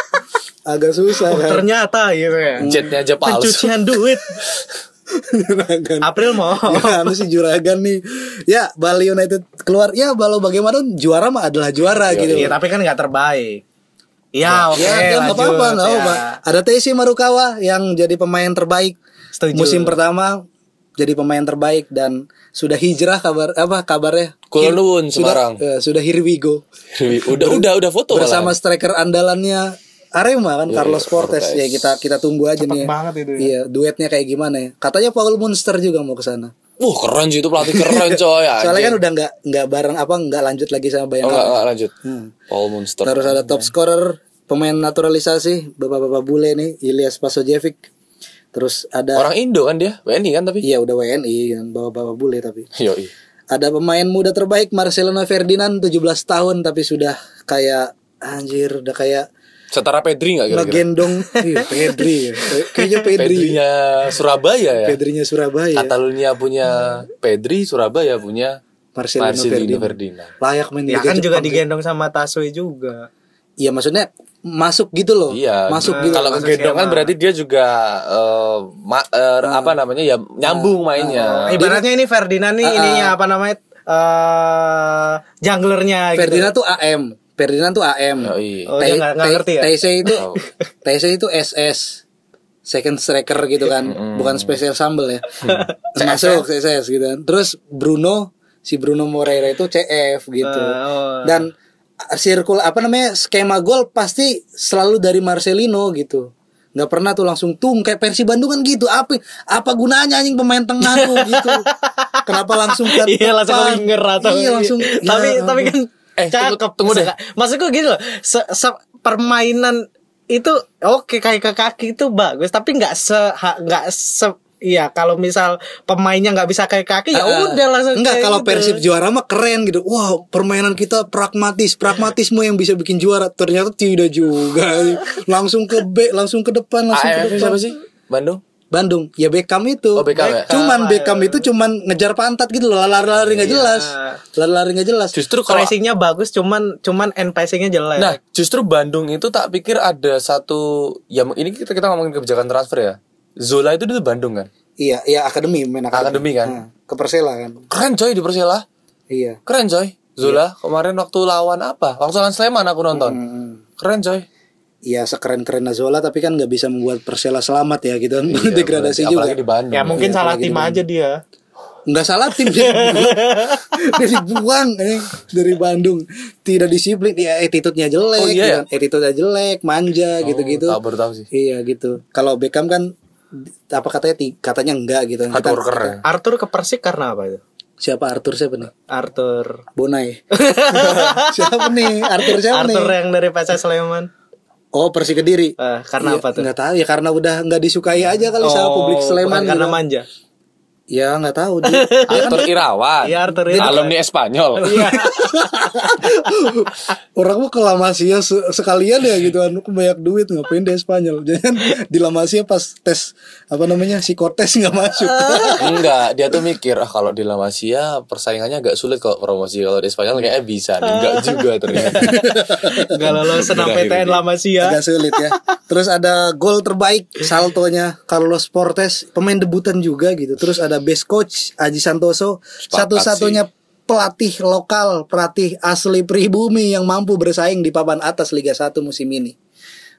Agak susah kan? ternyata gitu ya. Jetnya aja palsu. pencucian duit. Juragan. April mau. Gimana sih juragan nih? Ya Bali United keluar. Ya walau bagaimana? Juara mah adalah juara gitu. Iya tapi kan nggak terbaik ya oke Ya, ya nggak lanjut, apa-apa, ya. apa-apa. Ada Tesi Marukawa yang jadi pemain terbaik Setuju. musim pertama jadi pemain terbaik dan sudah hijrah kabar apa kabarnya Kulon sudah Semarang. eh, sudah here we go udah udah udah foto bersama malah. striker andalannya Arema kan Carlos Fortes ya kita kita tunggu aja nih ya. banget itu ya. iya duetnya kayak gimana ya katanya Paul Munster juga mau ke sana Wah keren sih itu pelatih keren coy. soalnya kan udah nggak nggak bareng apa nggak lanjut lagi sama Oh, Bayangkara enggak, enggak lanjut. Hmm. Paul Munster. Terus ada top scorer pemain naturalisasi bapak-bapak bule nih Ilyas Pasojevic. Terus ada Orang Indo kan dia, WNI kan tapi. iya udah WNI kan bapak-bapak bule tapi. Yoi. Ada pemain muda terbaik Marcelino Ferdinand 17 tahun tapi sudah kayak anjir udah kayak Setara Pedri enggak kira-kira? ngegendong iya, Pedri ya. Kayaknya Pedri. Pedrinya Surabaya ya. Pedrinya Surabaya. Catalunya punya Pedri, Surabaya punya Marcelino, Marcelino Ferdinand. Ferdinand. Layak main Ya kan juga digendong sama Taswe juga. Iya maksudnya masuk gitu loh. Iya. Masuk gitu. Kalau masuk kegendong kan berarti dia juga eh, ma- eh, apa namanya ya nyambung mainnya. Ibaratnya ini Ferdinand nih ininya apa namanya? eh junglernya gitu. Ferdinand tuh AM. Ferdinand tuh AM. Oh, dia nggak- nggak ngerti ya? TC itu TC itu SS. Second striker gitu kan, bukan spesial sambel ya. Masuk CSS gitu kan. Terus Bruno, si Bruno Moreira itu CF gitu. oh. Dan circle apa namanya skema gol pasti selalu dari Marcelino gitu. nggak pernah tuh langsung tung kayak Persi Bandung kan gitu. Apa apa gunanya anjing pemain tengah tuh gitu. Kenapa langsung ke Iya langsung ke winger atau Iya langsung tapi ya tapi kan Eh, tunggu- cakep tunggu deh. Seka- maksudku gitu loh se- se- permainan itu oke kayak ke kaki itu bagus tapi nggak se nggak se Iya, kalau misal pemainnya nggak bisa kayak kaki ya Ah, udah langsung Enggak kalau gitu. Persib juara mah keren gitu. Wow, permainan kita pragmatis, pragmatisme yang bisa bikin juara. Ternyata tidak juga. langsung ke B, langsung ke depan, langsung ke depan. siapa sih? Bandung? Bandung. Ya Beckham itu. Oh, Beckham ya? Cuman Beckham itu cuman ngejar pantat gitu loh, lari-lari nggak jelas. Lari-lari nggak jelas. Justru kalau pressingnya bagus cuman cuman end passingnya jelek. Nah, justru Bandung itu tak pikir ada satu ya ini kita kita ngomongin kebijakan transfer ya. Zola itu dulu Bandung kan. Iya, iya akademi main akademi. Akademi kan? Nah, ke Persela kan. Keren coy di Persela. Iya. Keren coy. Zola kemarin waktu lawan apa? Waktu lawan Sleman aku nonton. Hmm. Keren coy. Iya sekeren-keren Zola tapi kan nggak bisa membuat Persela selamat ya gitu kan. Degradasi Apalagi juga. di Bandung. ya mungkin Iya, salah apalagi tim di aja dia. nggak salah tim dia dia dibuang eh, dari Bandung tidak disiplin ya attitude-nya jelek Oh, iya ya? gitu. attitude-nya jelek manja gitu-gitu tahu, baru tahu sih. iya gitu kalau Beckham kan apa katanya katanya enggak gitu Hard Kita- worker ya. Arthur ke Persik karena apa itu? siapa Arthur siapa nih Arthur Bonai siapa nih Arthur siapa Arthur nih yang dari PSS Sleman. oh Persi Kediri Eh, karena Iya, apa tuh? nggak tahu ya karena udah nggak disukai aja kali sama publik Sleman karena gitu. manja. Ya nggak tahu dia, Arthur Irawan. Iya, Arthur Irawan. Alumni Espanyol. Iya. Orang mau ke La Masia se- sekalian ya gitu kan Aku banyak duit ngapain di Spanyol Jadi kan di La Masia pas tes Apa namanya psikotes nggak masuk Enggak, dia tuh mikir ah kalau di La Masia persaingannya agak sulit kok promosi kalau di Spanyol kayaknya bisa. nih. Enggak juga ternyata. Gak lolos senam PTN lama sih ya. Agak sulit ya Terus ada gol terbaik Saltonya Carlos Portes Pemain debutan juga gitu Terus ada best coach Aji Santoso Satu-satunya pelatih lokal Pelatih asli pribumi Yang mampu bersaing di papan atas Liga 1 musim ini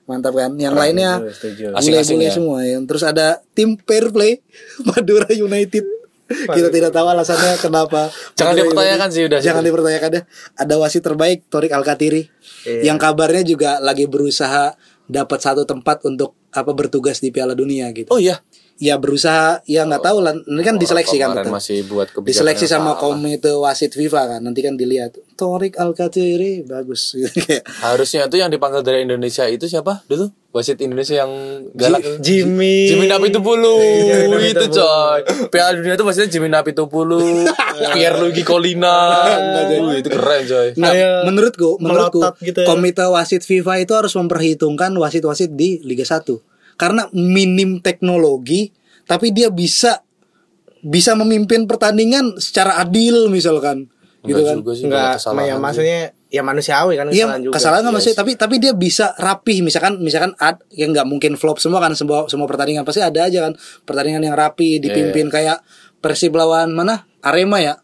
Mantap kan Yang lainnya setuju. Asing-asing Bule-bule ya. semua ya. Terus ada tim Fair Play Madura United. Kita tidak tahu alasannya kenapa. Jangan Madura dipertanyakan United. sih, udah, Jangan sudah. dipertanyakan deh. Ada wasit terbaik Torik Alkatiri. Iya. Yang kabarnya juga lagi berusaha dapat satu tempat untuk apa bertugas di Piala Dunia gitu. Oh iya. Ya berusaha ya nggak tahu lah. Ini kan diseleksi kan. Tetap. masih buat kebijakan Diseleksi sama komite wasit FIFA kan. Nanti kan dilihat Torik Alkatiri bagus. Kayak Harusnya itu yang dipanggil dari Indonesia itu siapa dulu? Wasit Indonesia yang galak. Jimmy. Jimmy Napitupulu Jimmy itu coy. Piala Dunia itu maksudnya Jimmy Napitupulu, Pierluigi Colina. Uh, itu keren coy. Nah, menurutku, menurutku gitu ya. komite wasit FIFA itu harus memperhitungkan wasit-wasit di Liga 1. Karena minim teknologi tapi dia bisa bisa memimpin pertandingan secara adil misalkan. gitu kan. juga sih Enggak, ya maksudnya ya manusiawi kan Iya, kesalahan juga. kesalahan nggak maksudnya, tapi tapi dia bisa rapih misalkan misalkan ad, yang nggak mungkin flop semua kan semua semua pertandingan pasti ada aja kan. Pertandingan yang rapi dipimpin kayak Persib lawan mana? Arema ya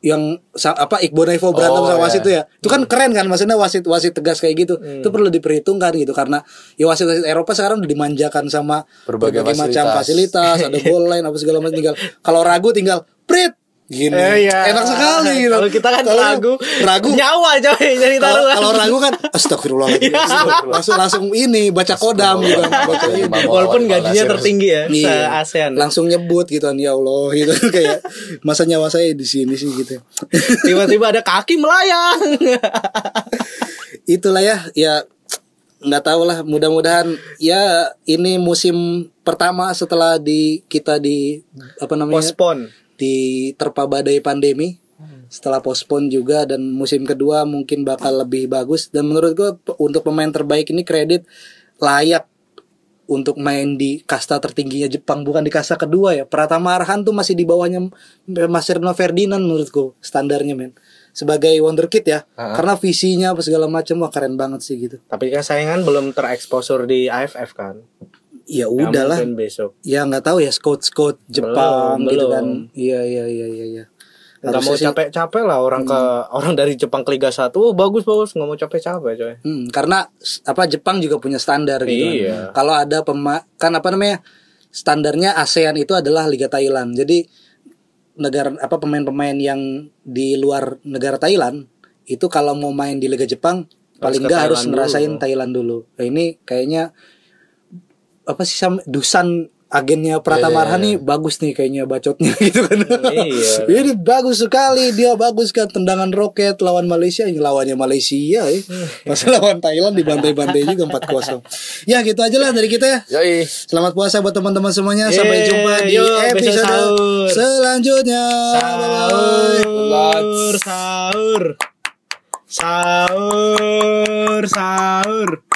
yang sa- apa Iqbal Naivo berantem Oh, sama wasit iya. itu ya. Itu kan keren kan maksudnya wasit wasit tegas kayak gitu. Itu perlu diperhitungkan gitu karena ya wasit wasit Eropa sekarang udah dimanjakan sama Berbagai macam fasilitas. fasilitas, ada goal line apa segala macam tinggal kalau ragu tinggal prit gini. Eh, iya. Enak sekali gitu. Kalau kita kan Kalau ragu, ragu nyawa coy jadi kalau taruhan. kalau ragu kan astagfirullahaladzim langsung langsung ini baca kodam gitu baca ini. Astagfirullah. Walaupun gajinya tertinggi ya se Iya. ASEAN. langsung nyebut gitu kan ya Allah gitu kayak masa nyawa saya di sini sih gitu Tiba-tiba ada kaki melayang. itulah ya ya nggak tahu lah mudah-mudahan ya ini musim pertama setelah di kita di apa namanya Pospon. Di terpa badai pandemi. Setelah pospon juga dan musim kedua mungkin bakal lebih bagus. Dan menurut gua pe- untuk pemain terbaik ini kredit layak untuk main di kasta tertingginya Jepang bukan di kasta kedua ya. Pratama Arhan tuh masih di bawahnya Mas Rino Ferdinand menurutku standarnya men. Sebagai wonderkid ya. Karena visinya apa segala macam wah keren banget sih gitu. Tapi kan sayangan belum tereksposur di AFF kan. Ya udahlah besok. ya nggak tahu ya scout scout Jepang Belum, gitu belum. kan iya iya iya iya Nggak Harusnya mau capek-capek lah orang ke orang dari Jepang ke Liga 1. Oh, bagus bagus nggak mau capek-capek coy. Hmm, karena apa Jepang juga punya standar gitu. kan. Iya. Kalau ada pema kan apa namanya? Standarnya ASEAN itu adalah Liga Thailand. Jadi negara apa pemain-pemain yang di luar negara Thailand itu kalau mau main di Liga Jepang paling nggak harus ngerasain dulu. Thailand dulu. Nah, ini kayaknya apa sih sam Dusan agennya Pratama Arhan nih bagus nih kayaknya bacotnya gitu kan. Iya. Ini bagus sekali dia bagus kan tendangan roket lawan Malaysia ini lawannya Malaysia ya. Pas lawan Thailand dibantai-bantai juga 4-0. Ya gitu aja lah dari kita ya. Yoi. Selamat puasa buat teman-teman semuanya. Sampai jumpa di besok episode sahur. selanjutnya. Sahur, sahur, sahur, sahur.